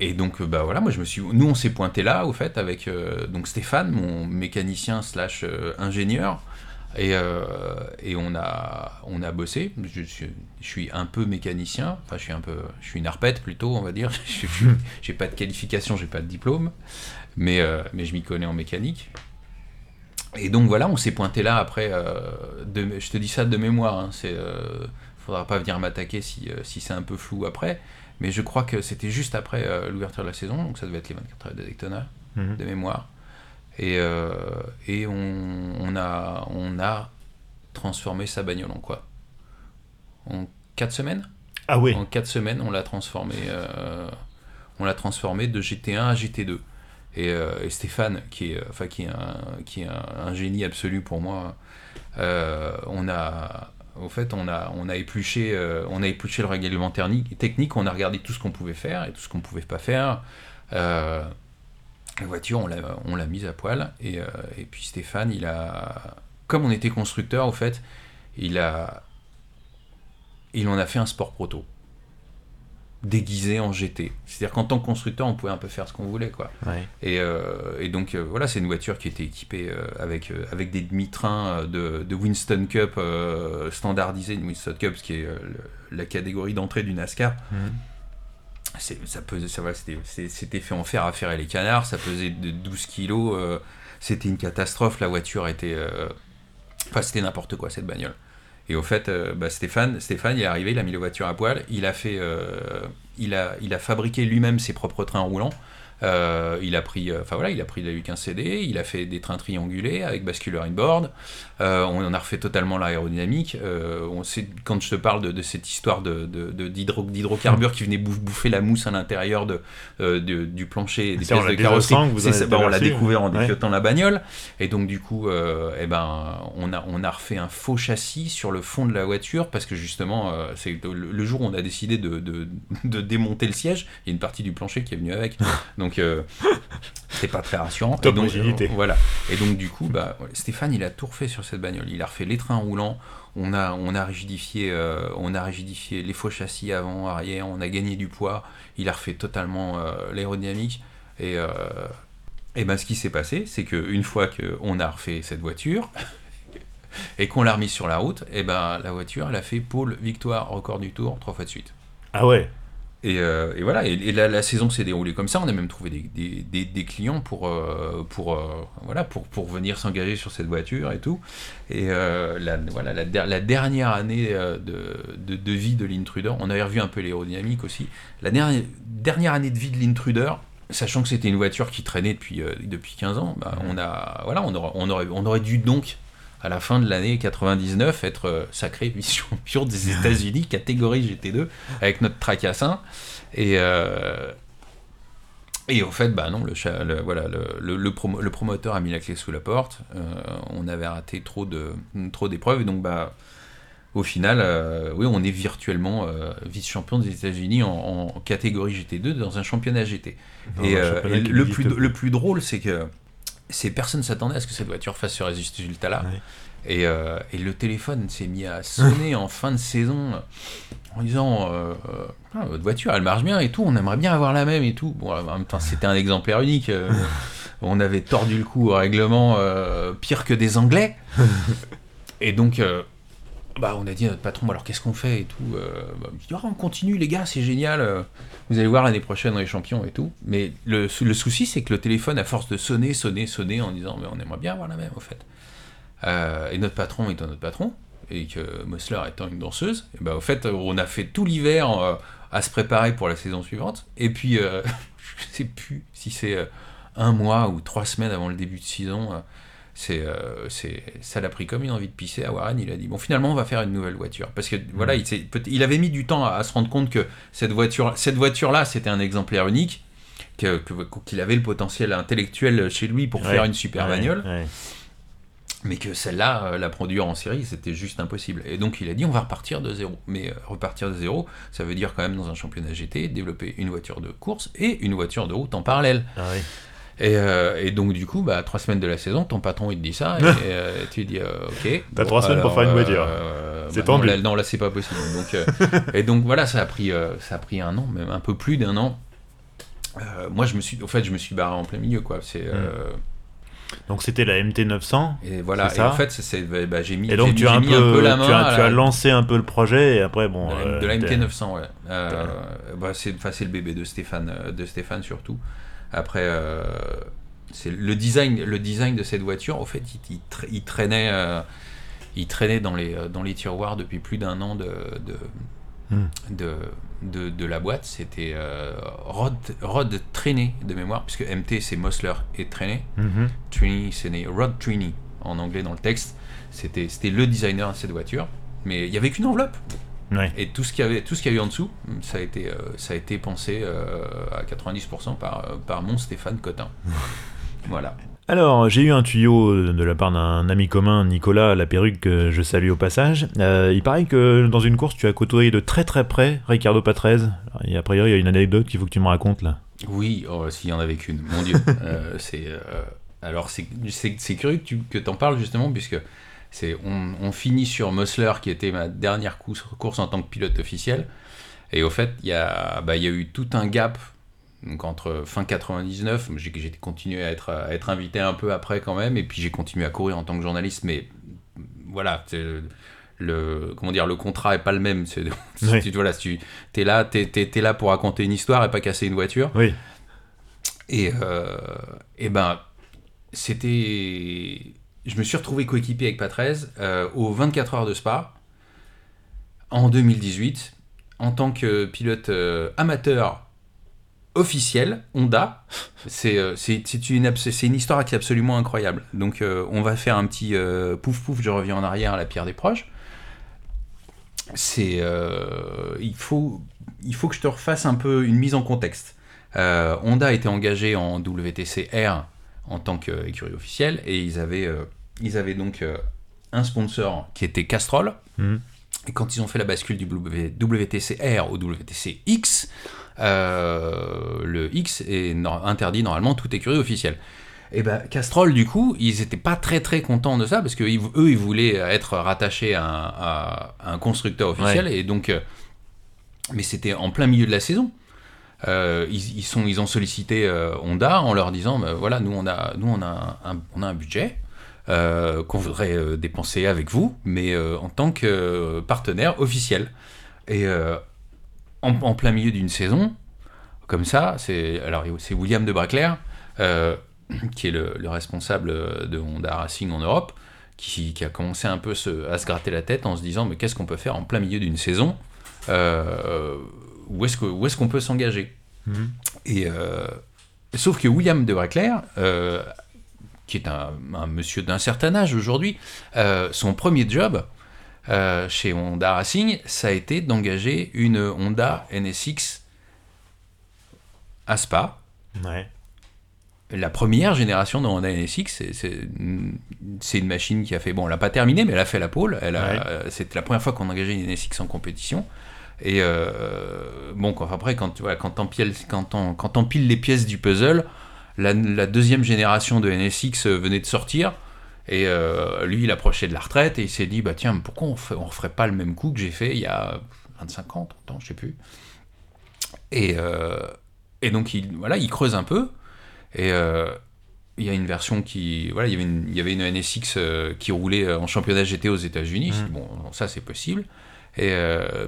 Et donc, euh, bah voilà, moi je me suis. Nous, on s'est pointé là, au fait, avec euh, donc Stéphane, mon mécanicien slash euh, ingénieur. Et, et, on, a, on a bossé. Je suis, je suis, un peu mécanicien. Enfin, je suis un peu. Je suis une arpette plutôt, on va dire. j'ai pas de qualification, j'ai pas de diplôme. Mais, mais je m'y connais en mécanique. Et donc voilà, on s'est pointé là après. Je te dis ça de mémoire. Hein, c'est. faudra pas venir m'attaquer si, si c'est un peu flou après. Mais je crois que c'était juste après euh, l'ouverture de la saison, donc ça devait être les 24 heures de Daytona, mhm. de mémoire. Et, euh, et on, on, a, on a transformé sa bagnole en quoi? En 4 semaines? Ah oui En 4 semaines, on l'a transformé, euh, on l'a transformé de GT1 à GT2. Et, et, Stéphane, qui est, enfin, qui est, un, qui est un, génie absolu pour moi, on a au fait, on a, on a, épluché, euh, on a épluché le règlement technique, on a regardé tout ce qu'on pouvait faire et tout ce qu'on pouvait pas faire. Euh, la voiture, on l'a mise à poil. Et, euh, et, puis Stéphane, il a, comme on était constructeur, au fait, il a, il en a fait un sport proto déguisé en GT. C'est-à-dire qu'en tant que constructeur, on pouvait un peu faire ce qu'on voulait, quoi. Et, euh, et, donc euh, voilà, c'est une voiture qui était équipée euh, avec avec des demi-trains de, de, Winston Cup standardisés, une Winston Cup, qui est la catégorie d'entrée du NASCAR. Mhm. Ça pesait, ça, c'était fait en fer à ferrer les canards, ça pesait de 12 kilos, c'était une catastrophe, la voiture était... Enfin, c'était n'importe quoi cette bagnole. Et au fait, euh, bah, Stéphane, est arrivé, il a mis la voiture à poil, il a fait, euh, il a, il a fabriqué lui-même ses propres trains roulants. Euh, il a pris, enfin voilà, il a pris la U15 CD, il a fait des trains triangulés avec basculeur inboard. Euh, on en a refait totalement l'aérodynamique. Euh, on sait, quand je te parle de, cette histoire de, d'hydrocarbures qui venait bouffer la mousse à l'intérieur de, du plancher des pièces de carrosserie, bah, on l'a découvert en défiotant la bagnole. Et donc du coup, eh ben, on a, on a refait un faux châssis sur le fond de la voiture parce que justement, c'est le, jour où on a décidé de, de, démonter le siège, il y a une partie du plancher qui est venue avec. Donc donc euh, c'est pas très rassurant. Top et donc, euh, voilà. Et donc du coup, bah, Stéphane, il a tout refait sur cette bagnole. Il a refait les trains roulants. On a, on a rigidifié, euh, on a rigidifié les faux châssis avant, arrière. On a gagné du poids. Il a refait totalement l'aérodynamique. Et, et ben, ce qui s'est passé, c'est qu'une fois qu'on a refait cette voiture et qu'on l'a remise sur la route, et ben la voiture, elle a fait pôle victoire record du tour trois fois de suite. Ah ouais. Et, euh, et voilà, et, et la, la saison s'est déroulée comme ça. On a même trouvé des, des, des, des clients pour, euh, pour, euh, voilà, pour, pour venir s'engager sur cette voiture et tout. Et la, voilà, la, der- la dernière année de, de, de vie de l'Intruder, on avait revu un peu l'aérodynamique aussi. La dernière, dernière année de vie de l'Intruder, sachant que c'était une voiture qui traînait depuis, depuis 15 ans, bah, on, a, voilà, on, aurait, on aurait dû donc à la fin de l'année 99 être euh, sacré vice-champion des États-Unis catégorie GT2 avec notre tracassin et euh, et au fait bah non le, voilà le, le, le promo- le promoteur a mis la clé sous la porte Euh, on avait raté trop de trop d'épreuves et donc bah au final, euh, oui, on est virtuellement euh, vice-champion des États-Unis en, en catégorie GT2 dans un championnat GT. Dans et un euh, et le, plus. le plus drôle, c'est que ces personnes s'attendaient à ce que cette voiture fasse ce résultat-là. Ouais. Et, euh, et le téléphone s'est mis à sonner en fin de saison en disant euh, euh, Ah, Votre voiture, elle marche bien et tout, on aimerait bien avoir la même et tout. Bon, en même temps, c'était un exemplaire unique. euh, on avait tordu le coup au règlement pire que des Anglais. Et donc, bah, on a dit à notre patron, alors qu'est-ce qu'on fait et tout. euh, bah, Ah, on continue les gars, c'est génial. euh, vous allez voir l'année prochaine on est champion et tout. Mais le, souci, c'est que le téléphone, à force de sonner, sonner, sonner, en disant, mais on aimerait bien avoir la même, au fait. Euh, et notre patron étant notre patron, et que Mosler étant une danseuse, bah, au fait, on a fait tout l'hiver à se préparer pour la saison suivante. Et puis, je sais plus si c'est un mois ou trois semaines avant le début de saison. Euh, c'est, euh, c'est, ça l'a pris comme une envie de pisser à Warren. Il a dit bon, finalement, on va faire une nouvelle voiture parce que voilà, il, avait mis du temps à, à se rendre compte que cette voiture, cette voiture-là, c'était un exemplaire unique, que- que- qu'il avait le potentiel intellectuel chez lui pour Ouais. faire une super Ouais, bagnole ouais. mais que celle-là, euh, la produire en série, c'était juste impossible. Et donc il a dit on va repartir de zéro. Mais euh, repartir de zéro, ça veut dire quand même dans un championnat GT, développer une voiture de course et une voiture de route en parallèle. Ah oui. Et, euh, et donc du coup, bah, trois semaines de la saison, ton patron il te dit ça, et euh, tu dis euh, ok. T'as trois semaines pour faire une voiture. C'est non, tendu. là, non, là c'est pas possible. Donc, euh, et donc voilà, ça a pris, euh, ça a pris un an, même un peu plus d'un an. Euh, moi je me suis, au fait, je me suis barré en plein milieu quoi. C'est euh, Donc c'était la MT900. et voilà. Et en fait, c'est- bah, j'ai mis, Et donc tu as un peu, mis un peu la main. tu as, à tu la- as lancé un peu le projet et après bon. de la, euh, de la t'es- MT900, ouais. Euh, bah, c'est, le bébé de Stéphane, euh, de Stéphane surtout. Après, euh, c'est le design, le design de cette voiture. Au fait, il, il tra- il traînait, euh, il traînait dans les euh, dans les tiroirs depuis plus d'un an de de, Hmm. de, de, de la boîte. C'était euh, Rod, Rod Trainee de mémoire, puisque MT c'est Mosler et Trainee. Mhm. Trini, c'est Rod Trini en anglais dans le texte. C'était, c'était le designer de cette voiture. Mais il n'y avait qu'une enveloppe. Ouais. Et tout ce qu'il y avait, tout ce qu'il y a eu en dessous, ça a été, euh, ça a été pensé euh, à 90% par, euh, par mon Stéphane Cotin. voilà. Alors, j'ai eu un tuyau de la part d'un ami commun, Nicolas La Perruque, que je salue au passage. Euh, il paraît que dans une course, tu as côtoyé de très très près Ricardo Patrese. Et a priori, il y a une anecdote qu'il faut que tu me racontes là. Oui, oh, s'il y en avait qu'une, mon Dieu. C'est, alors, c'est, curieux que tu que en parles justement, puisque c'est, on, on finit sur Mosler, qui était ma dernière course, course en tant que pilote officiel. Et au fait, il y, a, bah, y a eu tout un gap donc entre fin 99, j'ai, j'ai continué à être, à être invité un peu après quand même, et puis j'ai continué à courir en tant que journaliste, mais voilà, le, comment dire, le contrat est pas le même. C'est, Oui. tu, voilà, tu es là, t'es, t'es- t'es là pour raconter une histoire et pas casser une voiture. Oui. Et, euh, et ben, c'était. Je me suis retrouvé coéquipier avec Patrese euh, aux 24 heures de Spa en 2018 en tant que pilote euh, amateur officiel Honda. C'est euh, c'est une, histoire qui est absolument incroyable. Donc, on va faire un petit pouf pouf, je reviens en arrière à la pierre des proches. C'est. il, faut, il faut que je te refasse un peu une mise en contexte. Honda était engagé en WTCR en tant qu'écurie officielle et ils avaient, ils avaient donc euh, un sponsor qui était Castrol. Mhm. Et quand ils ont fait la bascule du WTCR au WTCX, euh, le X est interdit normalement toute écurie officielle. Et ben Castrol, du coup, ils étaient pas très très contents de ça parce que ils- eux, ils voulaient être rattachés à un, à- à un constructeur officiel et donc, euh, mais c'était en plein milieu de la saison. Euh, ils, ils sont, ils ont sollicité Honda en leur disant, bah, voilà, nous on a, nous on a un, on a un budget euh, qu'on voudrait euh, dépenser avec vous, mais euh, en tant que partenaire officiel. Et, en, plein milieu d'une saison, comme ça, c'est alors c'est William de Braclair, qui est le, responsable de Honda Racing en Europe, qui, a commencé un peu à se gratter la tête en se disant mais qu'est-ce qu'on peut faire en plein milieu d'une saison Où est-ce qu'on peut s'engager? Mhm. Et sauf que William de Braclair qui est un, monsieur d'un certain âge aujourd'hui, euh, son premier job euh, chez Honda Racing, ça a été d'engager une Honda NSX à Spa. La première génération de Honda NSX, c'est une machine qui a fait, bon, elle n'a pas terminé, mais elle a fait la pole. C'était la première fois qu'on engageait une NSX en compétition. Et euh, bon, après, quand on, quand les pièces du puzzle, la, deuxième génération de NSX euh, venait de sortir. Et euh, lui, il approchait de la retraite et il s'est dit bah tiens, pourquoi on ne referait pas le même coup que j'ai fait il y a 25 ans, 30 ans, je sais plus. Et, euh, et donc, il, voilà, il creuse un peu. Et il y a une version qui. Voilà, il y avait une, il y avait une NSX qui roulait en championnat GT aux États-Unis. Mmh. Bon, ça, c'est possible. Et,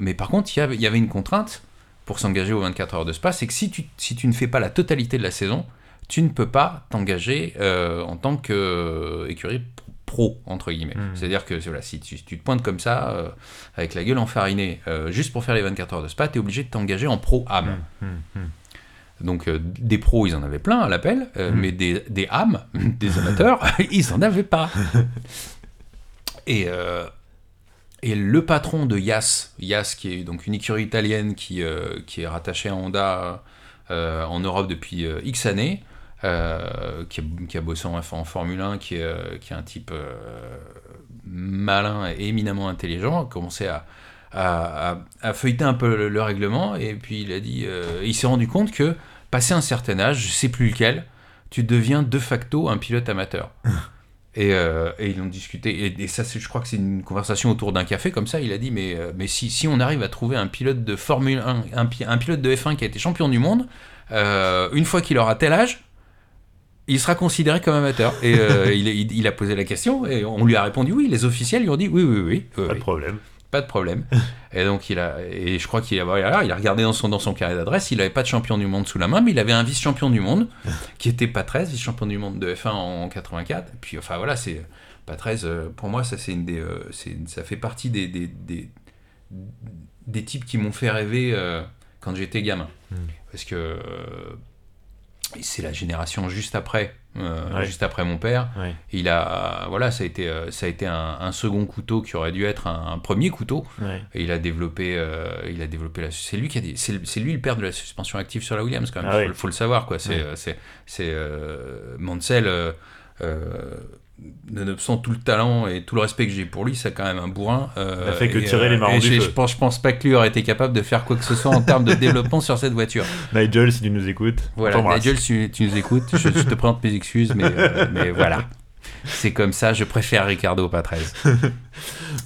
mais par contre, il y, avait, il y avait une contrainte pour s'engager aux 24 heures de Spa c'est que si tu, si tu ne fais pas la totalité de la saison, tu ne peux pas t'engager euh, en tant qu'écurie euh, pro, entre guillemets. Hmm. C'est-à-dire que voilà, si tu, te pointes comme ça, euh, avec la gueule enfarinée, juste pour faire les 24 heures de spa, tu es obligé de t'engager en pro-âme. Hmm, hmm, Donc des pros, ils en avaient plein à l'appel, mais des, des âmes, des amateurs, ils en avaient pas. Et, et le patron de Yas, Yas qui est donc une écurie italienne qui, qui est rattachée à Honda en Europe depuis X années, euh, qui, a, qui, a, bossé en, Formule 1, qui est, euh, qui est un type euh, malin et éminemment intelligent, a commencé à, à, à, feuilleter un peu le, règlement, et puis il a dit, il s'est rendu compte que, passé un certain âge, je sais plus lequel, tu deviens de facto un pilote amateur. Et, et, ils ont discuté, et, ça, je crois que c'est une conversation autour d'un café, comme ça, il a dit, mais, mais si, si, on arrive à trouver un pilote de Formule 1, un, un pilote de F1 qui a été champion du monde, une fois qu'il aura tel âge, il sera considéré comme amateur. Et euh, il, a posé la question et on lui a répondu oui. Les officiels lui ont dit oui, oui, oui. Pas de problème. Pas de problème. et donc il a, et je crois qu'il a, il a regardé dans son, dans son carré d'adresse, il n'avait pas de champion du monde sous la main, mais il avait un vice-champion du monde qui était pas 13, vice-champion du monde de F1 en 84. Et puis enfin voilà, c'est pas 13. Euh, pour moi, ça c'est une des, euh, ça fait partie des, des, des, types qui m'ont fait rêver quand j'étais gamin, hmm. parce que c'est la génération juste après, euh, juste après mon père. Il a, voilà, ça a été, euh, ça a été un, second couteau qui aurait dû être un, premier couteau. Et il a développé, euh, il a développé la. C'est lui qui a, c'est lui le père de la suspension active sur la Williams quand même. Il ah faut, le savoir quoi. C'est, c'est, c'est Mansell nonobstant tout le talent et tout le respect que j'ai pour lui, c'est quand même un bourrin. Euh, il a fait que tirer les marrons du feu. Je pense, je pense pas que lui aurait été capable de faire quoi que ce soit en termes de développement sur cette voiture. Nigel, si tu nous écoutes. Voilà, Nigel, si tu nous écoutes, je, te présente mes excuses, mais, euh, mais voilà. C'est comme ça, je préfère Ricardo, pas 13.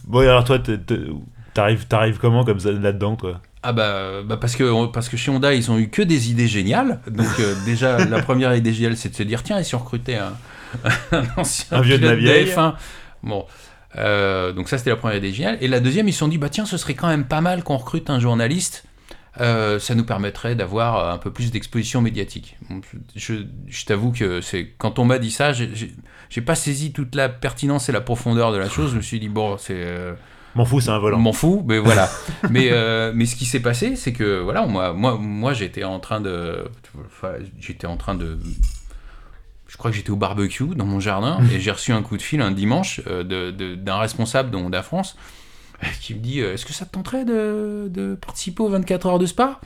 bon, alors toi, t'arrives, t'arrives comment comme ça là-dedans, toi? Ah bah, bah, parce que parce que chez Honda ils ont eu que des idées géniales donc euh, déjà la première idée géniale c'est de se dire tiens et si on recrutait un, un ancien vieux de la vieille. Bon. Euh, donc ça c'était la première idée géniale. Et la deuxième, ils se sont dit, bah tiens, ce serait quand même pas mal qu'on recrute un journaliste. Euh, ça nous permettrait d'avoir un peu plus d'exposition médiatique. Je, t'avoue que c'est quand on m'a dit ça, j'ai pas saisi toute la pertinence et la profondeur de la chose. Je me suis dit bon, c'est euh, M'en fous, c'est un volant. M'en fous, mais voilà. mais, mais ce qui s'est passé, c'est que voilà, moi, moi, moi j'étais en train de, j'étais en train de je crois que j'étais au barbecue dans mon jardin et j'ai reçu un coup de fil un dimanche euh, d'un responsable de Honda France qui me dit euh, Est-ce que ça te tenterait de, participer aux 24 heures de Spa?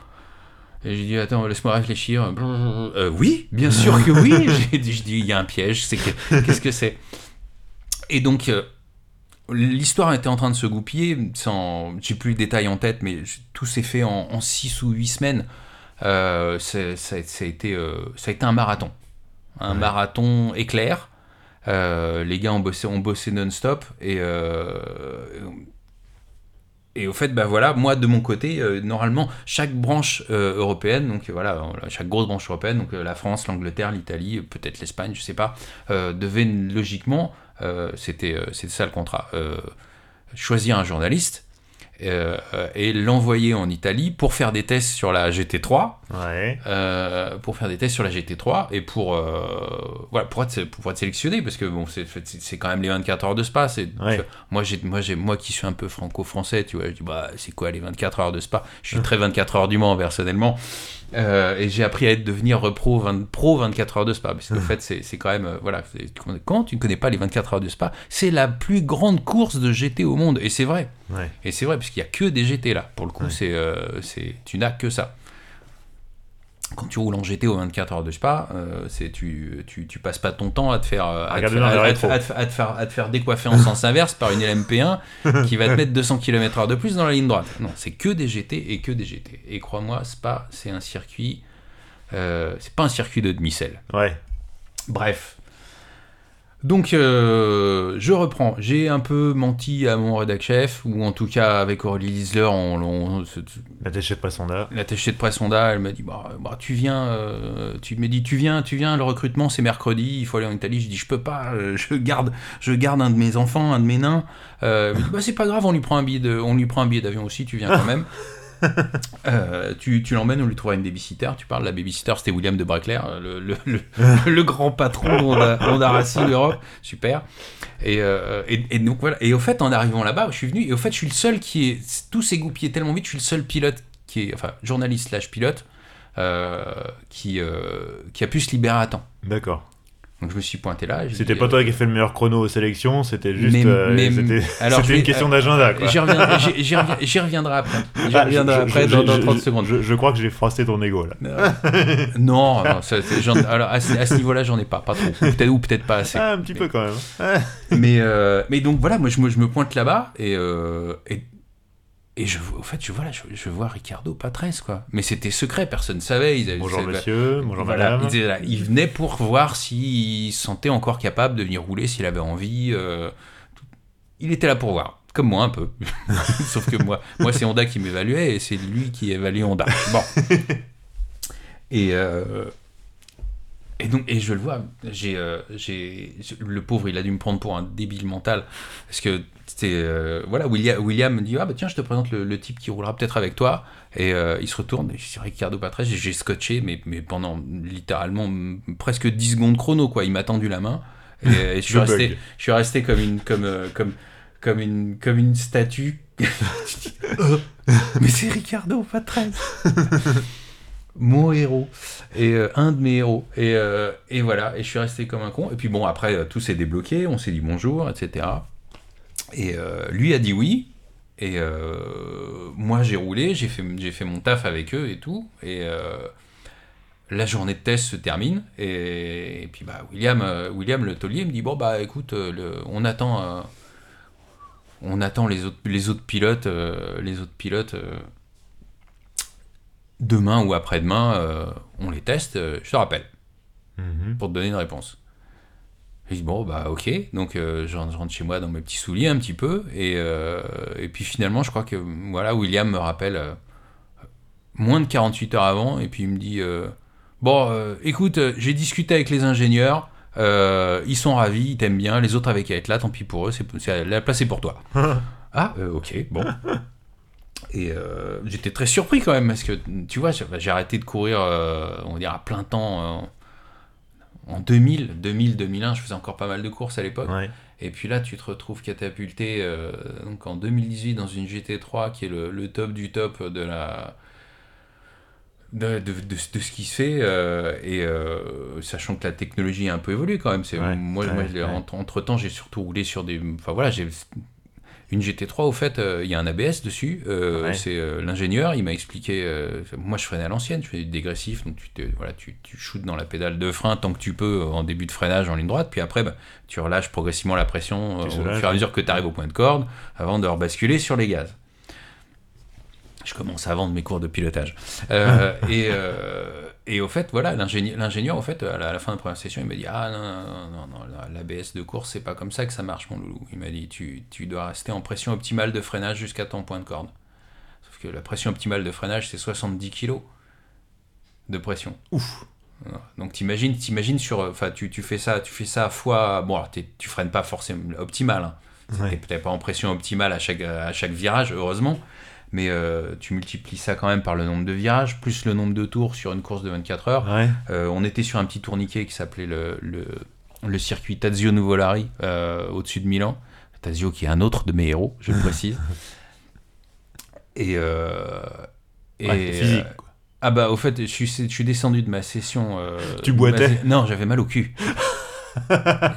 Et j'ai dit Attends, laisse-moi réfléchir. Euh, oui, bien sûr que oui. j'ai dit, je dis Il y a un piège, qu'est-ce que c'est? Et donc. L'histoire était en train de se goupiller, sans, j'ai plus le détail en tête, mais tout s'est fait en 6 ou 8 semaines. ça, ça, a été, ça a été un marathon un marathon éclair. Euh, les gars ont bossé, ont bossé non-stop et euh, et au fait, bah voilà, moi de mon côté, euh, normalement, chaque branche européenne, donc voilà, chaque grosse branche européenne, donc la France, l'Angleterre, l'Italie, peut-être l'Espagne, je sais pas, devait logiquement, c'était c'était ça le contrat, choisir un journaliste euh, et l'envoyer en Italie pour faire des tests sur la GT3. Ouais. Euh, pour faire des tests sur la GT3 et pour, euh, voilà, pour, être, pour être sélectionné parce que bon, c'est, quand même les 24 heures de Spa. Ouais. vois, moi, j'ai, moi, j'ai, moi qui suis un peu franco-français, tu vois, je dis bah, c'est quoi les 24 heures de Spa? Je suis très 24 heures du Mans personnellement. Euh, et j'ai appris à être devenir pro, 20 pro 24 heures de Spa parce qu'en fait c'est, quand même voilà quand tu ne connais pas les 24 heures de Spa c'est la plus grande course de GT au monde et c'est vrai Ouais. et c'est vrai, parce qu'il n'y a que des GT là. Pour le coup, Ouais. c'est, euh, c'est, tu n'as que ça. Quand tu roules en GT aux 24 heures de Spa, euh, c'est, tu, tu, tu passes pas ton temps à te faire, à te faire, décoiffer en sens inverse par une LMP1 qui va te mettre 200 km/h de plus dans la ligne droite. Non, c'est que des GT et que des GT. Et crois-moi, Spa, c'est un circuit. euh, c'est pas un circuit de demi-sel. Ouais. Bref. Donc, euh, je reprends. J'ai un peu menti à mon rédac chef, ou en tout cas avec Aurélie Lisler, on, on- se- L'attaché de Passonda. l'attachée de presse Honda, elle m'a dit bah, bah, tu viens, euh, tu me dis tu viens, tu viens, le recrutement c'est mercredi, il faut aller en Italie. Je dis je peux pas, euh, je garde, je garde un de mes enfants, un de mes nains. Euh, elle me dit bah c'est pas grave, on lui prend un billet de, on lui prend un billet d'avion aussi, tu viens quand même. Euh, tu tu l'emmènes, on lui trouvera une babysitter. Tu parles, la babysitter c'était William de Braclair, le, le, le, le grand patron d'Honda Honda Racing Europe, super. Et, euh, et, et donc voilà. Et au fait, en arrivant là-bas, je suis venu et au fait, je suis le seul qui est tout s'est goupillé tellement vite. Je suis le seul pilote qui est, enfin, journaliste slash pilote euh, qui euh, qui a pu se libérer à temps. D'accord. Donc je me suis pointé là. C'était dit, pas euh, toi qui as fait le meilleur chrono aux sélections, c'était juste. Mais- euh, mais- c'était alors, c'était je une vais- question euh, d'agenda, quoi. J'y reviendrai, j'y- j'y reviens- j'y reviendrai après. J'y Ah, reviendrai je- après je- dans, dans je- 30 je- secondes. Je, je crois que j'ai froissé ton ego, là. Euh, non, non, ça, c'est- j'en- alors à ce, à ce niveau-là, j'en ai pas, pas trop. Ou Peut-être ou peut-être pas assez. Ah, un petit peu quand même. Mais, euh, mais donc voilà, moi je me, je me pointe là-bas et, euh, et, et je, au fait, je vois, là, je, je vois Ricardo Patrese, quoi. Mais c'était secret, personne ne savait. Ils avaient, Bonjour ils monsieur, bonjour voilà, madame. il, était là. Il venait pour voir s'il se sentait encore capable de venir rouler, s'il avait envie. euh. Il était là pour voir, comme moi un peu. Sauf que moi, moi c'est Honda qui m'évaluait et c'est lui qui évalue Honda. Bon. Et, euh, et donc, et je le vois, j'ai, euh, j'ai, le pauvre, il a dû me prendre pour un débile mental. Parce que c'était, euh, voilà, William, William me dit, ah bah tiens, je te présente le, le type qui roulera peut-être avec toi. Et euh, il se retourne, et je suis Ricardo Patrese, j'ai scotché, mais, mais pendant littéralement presque 10 secondes chrono, quoi. Il m'a tendu la main. Et, et je, suis resté, bug. je suis resté comme une, comme, euh, comme, comme une, comme une statue. mais c'est Ricardo Patrese mon héros et euh, un de mes héros et, euh, et voilà et je suis resté comme un con et puis bon après tout s'est débloqué on s'est dit bonjour etc et euh, lui a dit oui et euh, moi j'ai roulé j'ai fait j'ai fait mon taf avec eux et tout et euh, la journée de test se termine et, et puis bah William euh, William le taulier me dit bon bah écoute euh, le- on attend euh, on attend les autres les autres pilotes les autres pilotes demain ou après-demain, on les teste, je te rappelle, Mhm. pour te donner une réponse. Je dis, bon, bah ok, donc euh, je, rentre, chez moi dans mes petits souliers un petit peu, et, euh, et puis finalement, je crois que voilà, William me rappelle euh, moins de 48 heures avant, et puis il me dit, bon, écoute, j'ai discuté avec les ingénieurs, ils sont ravis, ils t'aiment bien, les autres avaient qu'à être là, tant pis pour eux, c'est, la place est pour toi. ah, ok, bon. Et j'étais très surpris quand même parce que tu vois, j'ai arrêté de courir, on va dire à plein temps en 2000, 2000, 2001. Je faisais encore pas mal de courses à l'époque. Ouais. Et puis là, tu te retrouves catapulté euh, donc en 2018 dans une GT3 qui est le, le top du top de la de, de, de- de ce qui se fait euh, et euh, sachant que la technologie a un peu évolué quand même. C'est Ouais, moi, ouais, moi, ouais. entre, temps, j'ai surtout roulé sur des. Enfin voilà, j'ai une GT3 au fait, euh, il y a un ABS dessus. euh, Ouais. C'est euh, l'ingénieur, il m'a expliqué. moi, je freinais à l'ancienne, je fais du dégressif, donc tu te, voilà, tu, tu shootes dans la pédale de frein tant que tu peux en début de freinage en ligne droite, puis après, bah, tu relâches progressivement la pression au fur et à mesure que tu arrives au point de corde, avant de rebasculer sur les gaz. Je commence à vendre mes cours de pilotage. Euh, et, euh, et au fait, voilà, l'ingénieur, au fait, à la, à la fin de la première session, il m'a dit Ah non, non, non, non, non, l'ABS de course, c'est pas comme ça que ça marche, mon loulou. Il m'a dit tu, tu dois rester en pression optimale de freinage jusqu'à ton point de corde. Sauf que la pression optimale de freinage, c'est 70 kg de pression. Ouf. Donc t'imagines, t'imagines sur, enfin tu, tu fais ça, tu fais ça fois, bon alors t'es- tu freines pas forcément optimal, hein. C'était peut-être pas en pression optimale à chaque, à chaque virage, heureusement. Mais euh, tu multiplies ça quand même par le nombre de virages, plus le nombre de tours sur une course de 24 heures. Ouais. Euh, on était sur un petit tourniquet qui s'appelait le, le, le circuit Tazio Nuvolari euh, au-dessus de Milan. Tazio qui est un autre de mes héros, je le précise. Et, et Ouais, physique, ah bah au fait, je suis, je suis descendu de ma session. Tu boitais ma Non, j'avais mal au cul.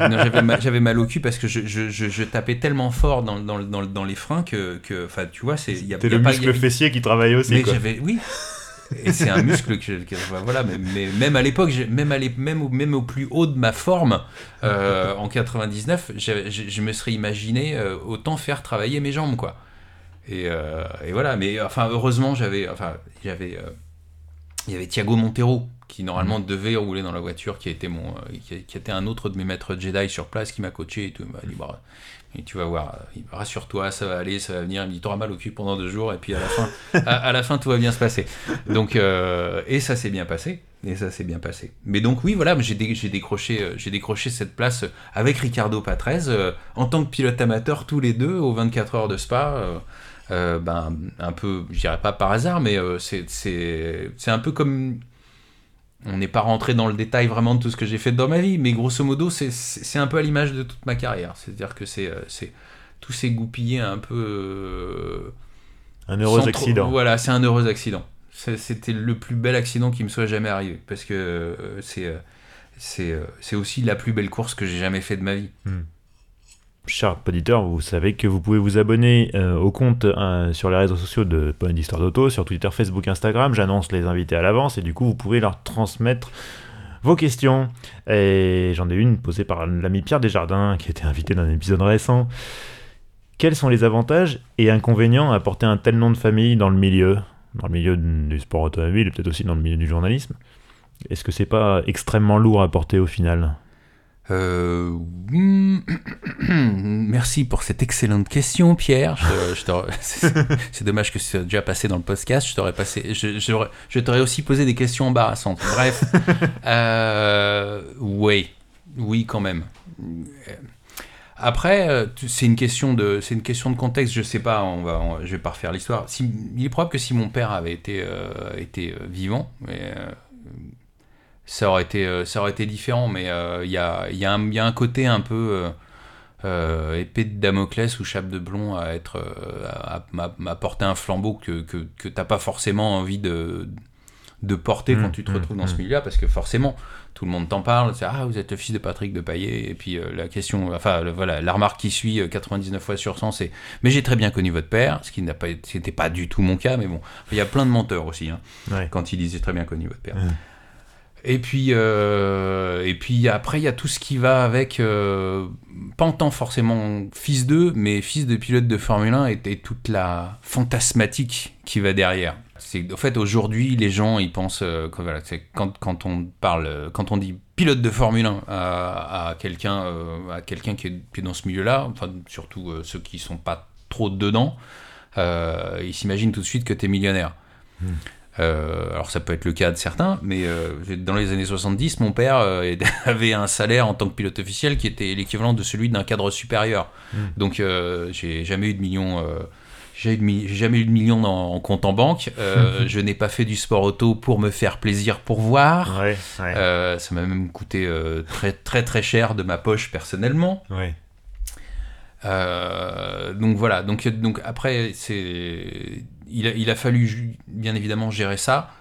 j'avais mal, au cul parce que je, je, je, je tapais tellement fort dans, dans, dans, dans les freins que, tu vois, c'est. a le pas- muscle a- fessier qui travaille aussi. mais j'avais, oui. Et c'est un muscle que, que- voilà, mais, mais même à l'époque, même, à même, au, même au plus haut de ma forme, euh, en 99, j'avais- je, je me serais imaginé euh, autant faire travailler mes jambes, quoi. Et, euh, et voilà, mais enfin, heureusement, j'avais, enfin, j'avais, il y avait Thiago Montero qui normalement devait rouler dans la voiture, qui était mon, euh, qui, qui était un autre de mes maîtres Jedi sur place, qui m'a coaché et tout. Il m'a dit, bah, et tu vas voir, m'a, rassure-toi, ça va aller, ça va venir. Il me dit, t'auras mal au cul pendant deux jours, et puis à la fin, à, à la fin, tout va bien se passer. Donc, euh, et ça s'est bien passé. Et ça s'est bien passé. Mais donc oui, voilà, j'ai, dé- j'ai décroché, euh, j'ai décroché cette place avec Ricardo Patrese euh, en tant que pilote amateur tous les deux aux 24 heures de Spa. euh, euh, ben, un peu, je dirais pas par hasard, mais euh, c'est un peu comme. On n'est pas rentré dans le détail vraiment de tout ce que j'ai fait dans ma vie, mais grosso modo, c'est, un peu à l'image de toute ma carrière. C'est-à-dire que c'est, euh, tout s'est goupillé un peu. euh, Un heureux trop- accident. Voilà, c'est un heureux accident. C'était le plus bel accident qui me soit jamais arrivé. Parce que euh, c'est aussi la plus belle course que j'ai jamais fait de ma vie. Chers auditeurs, vous savez que vous pouvez vous abonner euh, au compte euh, sur les réseaux sociaux de Point d'Histoire d'Auto, sur Twitter, Facebook, Instagram. J'annonce les invités à l'avance et du coup, vous pouvez leur transmettre vos questions. Et j'en ai une posée par l'ami Pierre Desjardins, qui était invité dans un épisode récent. Quels sont les avantages et inconvénients à porter un tel nom de famille dans le milieu? Dans le milieu du sport automobile et peut-être aussi dans le milieu du journalisme Est-ce que c'est pas extrêmement lourd à porter au final? Euh, Merci pour cette excellente question, Pierre. C'est c'est dommage que ce soit déjà passé dans le podcast. Je t'aurais passé, je, j'aurais- je t'aurais aussi posé des questions embarrassantes. Bref, euh, oui, oui quand même. Après, euh, c'est une question de, c'est une question de contexte. Je sais pas, on va, on- je vais pas refaire l'histoire. Si- il est probable que si mon père avait été, euh, été vivant, mais, ça aurait été, euh, ça aurait été différent. Mais euh, il y, a, y, a y a un côté un peu euh, épée de Damoclès ou chape de blond à être, à, à- à porter un flambeau que, que, que t'as pas forcément envie de, de porter quand Mmh, tu te mmh, retrouves dans ce mmh. milieu-là, parce que forcément, tout le monde t'en parle. C'est ah, vous êtes le fils de Patrick de Paillet. Et puis euh, la question, enfin le- voilà, la remarque qui suit euh, 99 fois sur 100, c'est mais j'ai très bien connu votre père, ce qui n'a pas, c'était pas du tout mon cas, mais bon, il y a plein de menteurs aussi. Hein Ouais. quand il disait très bien connu votre père. Et puis, euh, et puis après, il y a tout ce qui va avec, euh, pas en tant forcément fils d'eux, mais fils de pilote de Formule 1 et, toute la fantasmatique qui va derrière. C'est, en fait, aujourd'hui, les gens, ils pensent, euh, quand, on parle, quand on dit pilote de Formule 1 à, quelqu'un, à quelqu'un qui est, dans ce milieu-là, enfin, surtout ceux qui sont pas trop dedans, ils s'imaginent tout de suite que tu es millionnaire. Euh, alors ça peut être le cas de certains, mais euh, dans les années 70, mon père euh, avait un salaire en tant que pilote officiel qui était l'équivalent de celui d'un cadre supérieur. Mm. Donc j'ai jamais eu de millions. j'ai jamais eu de millions en, en compte en banque. Je n'ai pas fait du sport auto pour me faire plaisir, pour voir. Ouais, ouais, ça m'a même coûté très très très cher de ma poche personnellement. ouais. Donc voilà, donc, donc après, c'est, il, a, il a fallu bien évidemment gérer ça.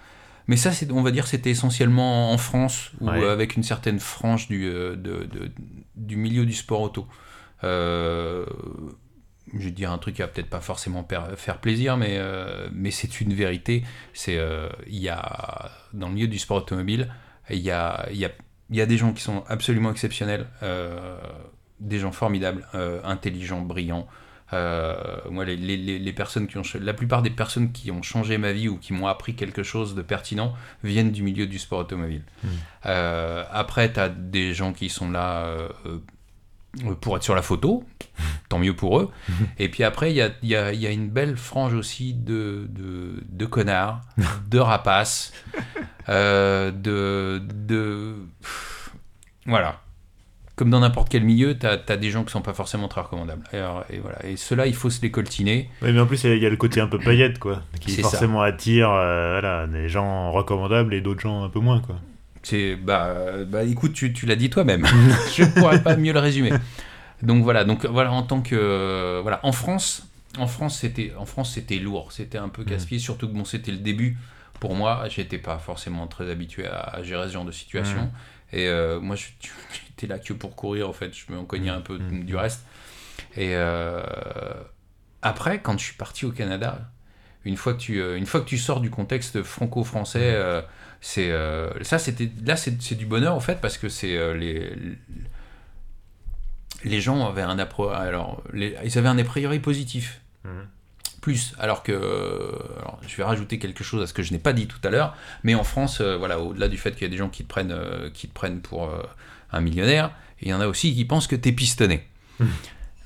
Mais ça, on va dire, c'était essentiellement en France, ou Ouais. avec une certaine frange du, euh, de- de- du milieu du sport auto. Euh, je vais dire un truc qui va peut-être pas forcément faire plaisir, mais, euh, mais c'est une vérité. C'est, euh, il y a, dans le milieu du sport automobile, il y a, il y a, il y a des gens qui sont absolument exceptionnels, des gens formidables, intelligents, brillants. Euh, moi, les, les- les- les personnes qui ont, la plupart des personnes qui ont changé ma vie ou qui m'ont appris quelque chose de pertinent viennent du milieu du sport automobile. Mm. Euh, après, tu as des gens qui sont là euh, pour être sur la photo, tant mieux pour eux. Et puis après, il y a, il y a- il y a une belle frange aussi de, de, de connards, de rapaces, euh, de, de. Voilà. Comme dans n'importe quel milieu, tu as, des gens qui sont pas forcément très recommandables. Et, voilà. et ceux-là, il faut se les coltiner. Oui, mais en plus, il y a le côté un peu paillette, quoi, qui forcément attire euh, voilà, des gens recommandables et d'autres gens un peu moins, quoi. C'est bah, bah écoute, tu, tu l'as dit toi-même. Je ne pourrais pas mieux le résumer. Donc voilà, donc voilà en tant que voilà en France, en France c'était en France c'était lourd, c'était un peu mmh. casse-pied, surtout que bon c'était le début pour moi, j'étais pas forcément très habitué à, gérer ce genre de situation. Mmh. Et euh, moi, là que pour courir, en fait. Je me cognais un peu mmh. du reste. Et euh, après, quand je suis parti au Canada, une fois que tu, euh, une fois que tu sors du contexte franco-français, c'est ça, c'était là, c'est du bonheur en fait parce que c'est les les gens avaient un alors ils avaient un a priori positif plus. Alors que, je vais rajouter quelque chose à ce que je n'ai pas dit tout à l'heure, mais en France, euh, voilà, au-delà du fait qu'il y a des gens qui te prennent, euh, qui te prennent pour euh, un millionnaire, il y en a aussi qui pensent que tu es pistonné. Mmh.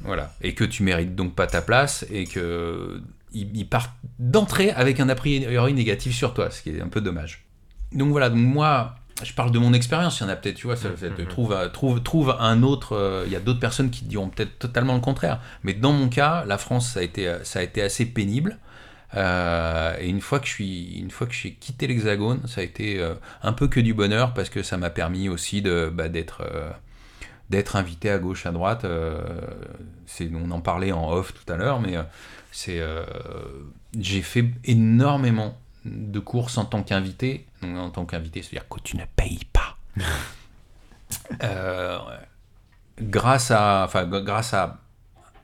Voilà, et que tu mérites donc pas ta place et que ils, partent d'entrée avec un a priori négatif sur toi, ce qui est un peu dommage. Donc voilà, donc moi, je parle de mon expérience, il y en a peut-être, tu vois, ça, mm-hmm. trouve, trouve, trouve un autre, euh, il y a d'autres personnes qui diront peut-être totalement le contraire. Mais dans mon cas, la France, ça a été, ça a été assez pénible. Euh, et une fois que je suis, une fois que j'ai quitté l'Hexagone, ça a été euh, un peu que du bonheur parce que ça m'a permis aussi de bah, d'être d'être invité à gauche à droite. c'est, on en parlait en off tout à l'heure, mais c'est j'ai fait énormément de courses en tant qu'invité. En tant qu'invité, c'est-à-dire que tu ne payes pas. Euh, grâce à, enfin, grâce à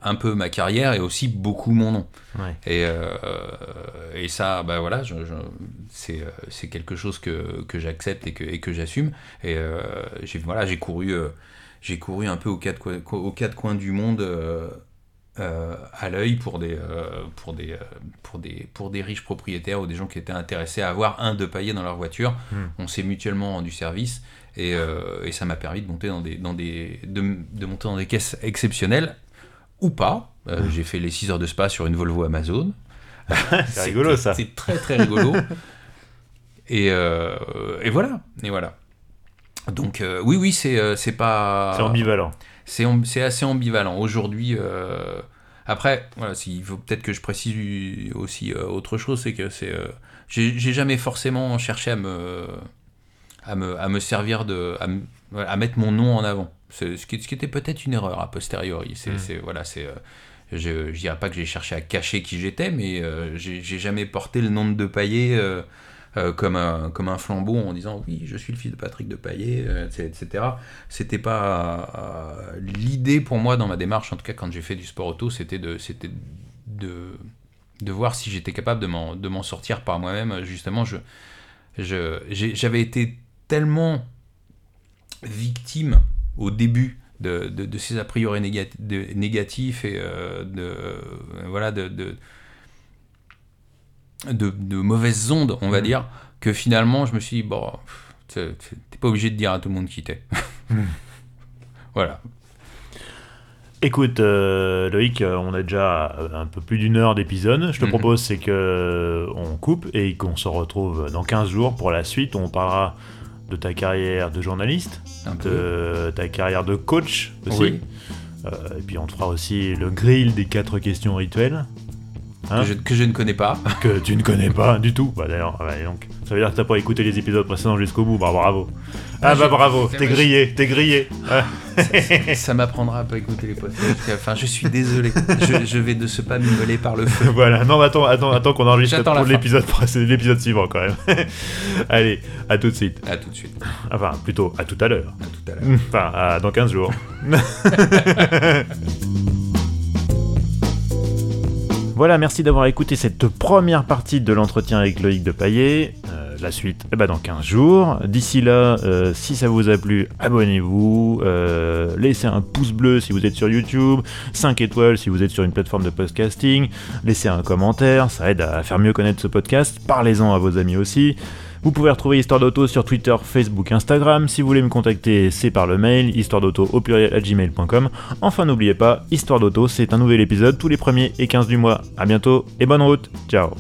un peu ma carrière et aussi beaucoup mon nom. Et, euh, et ça, bah voilà, je, c'est, c'est quelque chose que, que j'accepte et que, et que j'assume. Et euh, j'ai, voilà, j'ai couru, j'ai couru un peu aux quatre, aux quatre coins du monde euh, à l'œil pour des, euh, pour, des, euh, pour, des, pour des riches propriétaires ou des gens qui étaient intéressés à avoir un de paillé dans leur voiture. Hmm. On s'est mutuellement rendu service et, et ça m'a permis de monter dans des, dans des, de, de, monter dans des caisses exceptionnelles ou pas. Hmm. J'ai fait les 6 heures de spa sur une Volvo Amazon. c'est rigolo ça. C'est très très rigolo. et, et voilà. Et voilà. Donc oui, oui, c'est c'est pas. C'est ambivalent c'est assez ambivalent. Aujourd'hui, euh, après, voilà, il faut peut-être que je précise aussi euh, autre chose, c'est que c'est, euh, j'ai jamais forcément cherché à me, à me, à me servir de, à, mettre mon nom en avant. Ce qui, ce qui était peut-être une erreur a posteriori. C'est, mmh. voilà, c'est, je, ne dirais pas que j'ai cherché à cacher qui j'étais, mais j'ai jamais porté le nom de Paillet euh, comme, un, comme un flambeau en disant oui, je suis le fils de Patrick de Paillet, euh, etc. C'était pas euh, l'idée pour moi dans ma démarche, en tout cas quand j'ai fait du sport auto, c'était de, c'était de, de voir si j'étais capable de m'en, de m'en sortir par moi-même. Justement, je, je, j'avais été tellement victime au début de, de, ces a priori négatifs et de, voilà, de, de, mauvaises ondes, on va mm. dire, que finalement, je me suis dit, bon, t'es pas obligé de dire à tout le monde qui t'es. Mm. voilà. Écoute, euh, Loïc, euh, on a déjà un peu plus d'une heure d'épisode. Je te mm-hmm. propose, c'est que euh, on coupe et qu'on se retrouve dans 15 jours pour la suite. On parlera de ta carrière de journaliste, de ta carrière de coach aussi. et puis on te fera aussi le grill des quatre questions rituelles. Hein que, je, ne connais pas. Que tu ne connais pas du tout. Bah d'ailleurs, donc, ça veut dire que t'as pas écouté les épisodes précédents jusqu'au bout. Bah bravo. Ah, bah bravo, t'es grillé, t'es grillé. Ça, m'apprendra à pas écouter les podcasts. Enfin, je suis désolé. Je, vais de ce pas m'isoler par le feu. voilà, non, attends, attends, attends qu'on enregistre pour l'épisode l'épisode suivant quand même. Allez, à tout de suite. À tout de suite. Enfin, plutôt à tout à l'heure. À tout à l'heure. Enfin, à dans 15 jours. Voilà, merci d'avoir écouté cette première partie de l'entretien avec Loïc de Paillet. Euh, la suite, eh ben dans 15 jours. D'ici là, euh, si ça vous a plu, abonnez-vous. Euh, laissez un pouce bleu si vous êtes sur YouTube. 5 étoiles si vous êtes sur une plateforme de podcasting. Laissez un commentaire, ça aide à faire mieux connaître ce podcast. Parlez-en à vos amis aussi. Vous pouvez retrouver Histoire d'Auto sur Twitter, Facebook, Instagram. Si vous voulez me contacter, c'est par le mail, histoire d'auto. Enfin, n'oubliez pas, Histoire d'Auto, c'est un nouvel épisode tous les premiers et 15 du mois. A bientôt et bonne route. Ciao.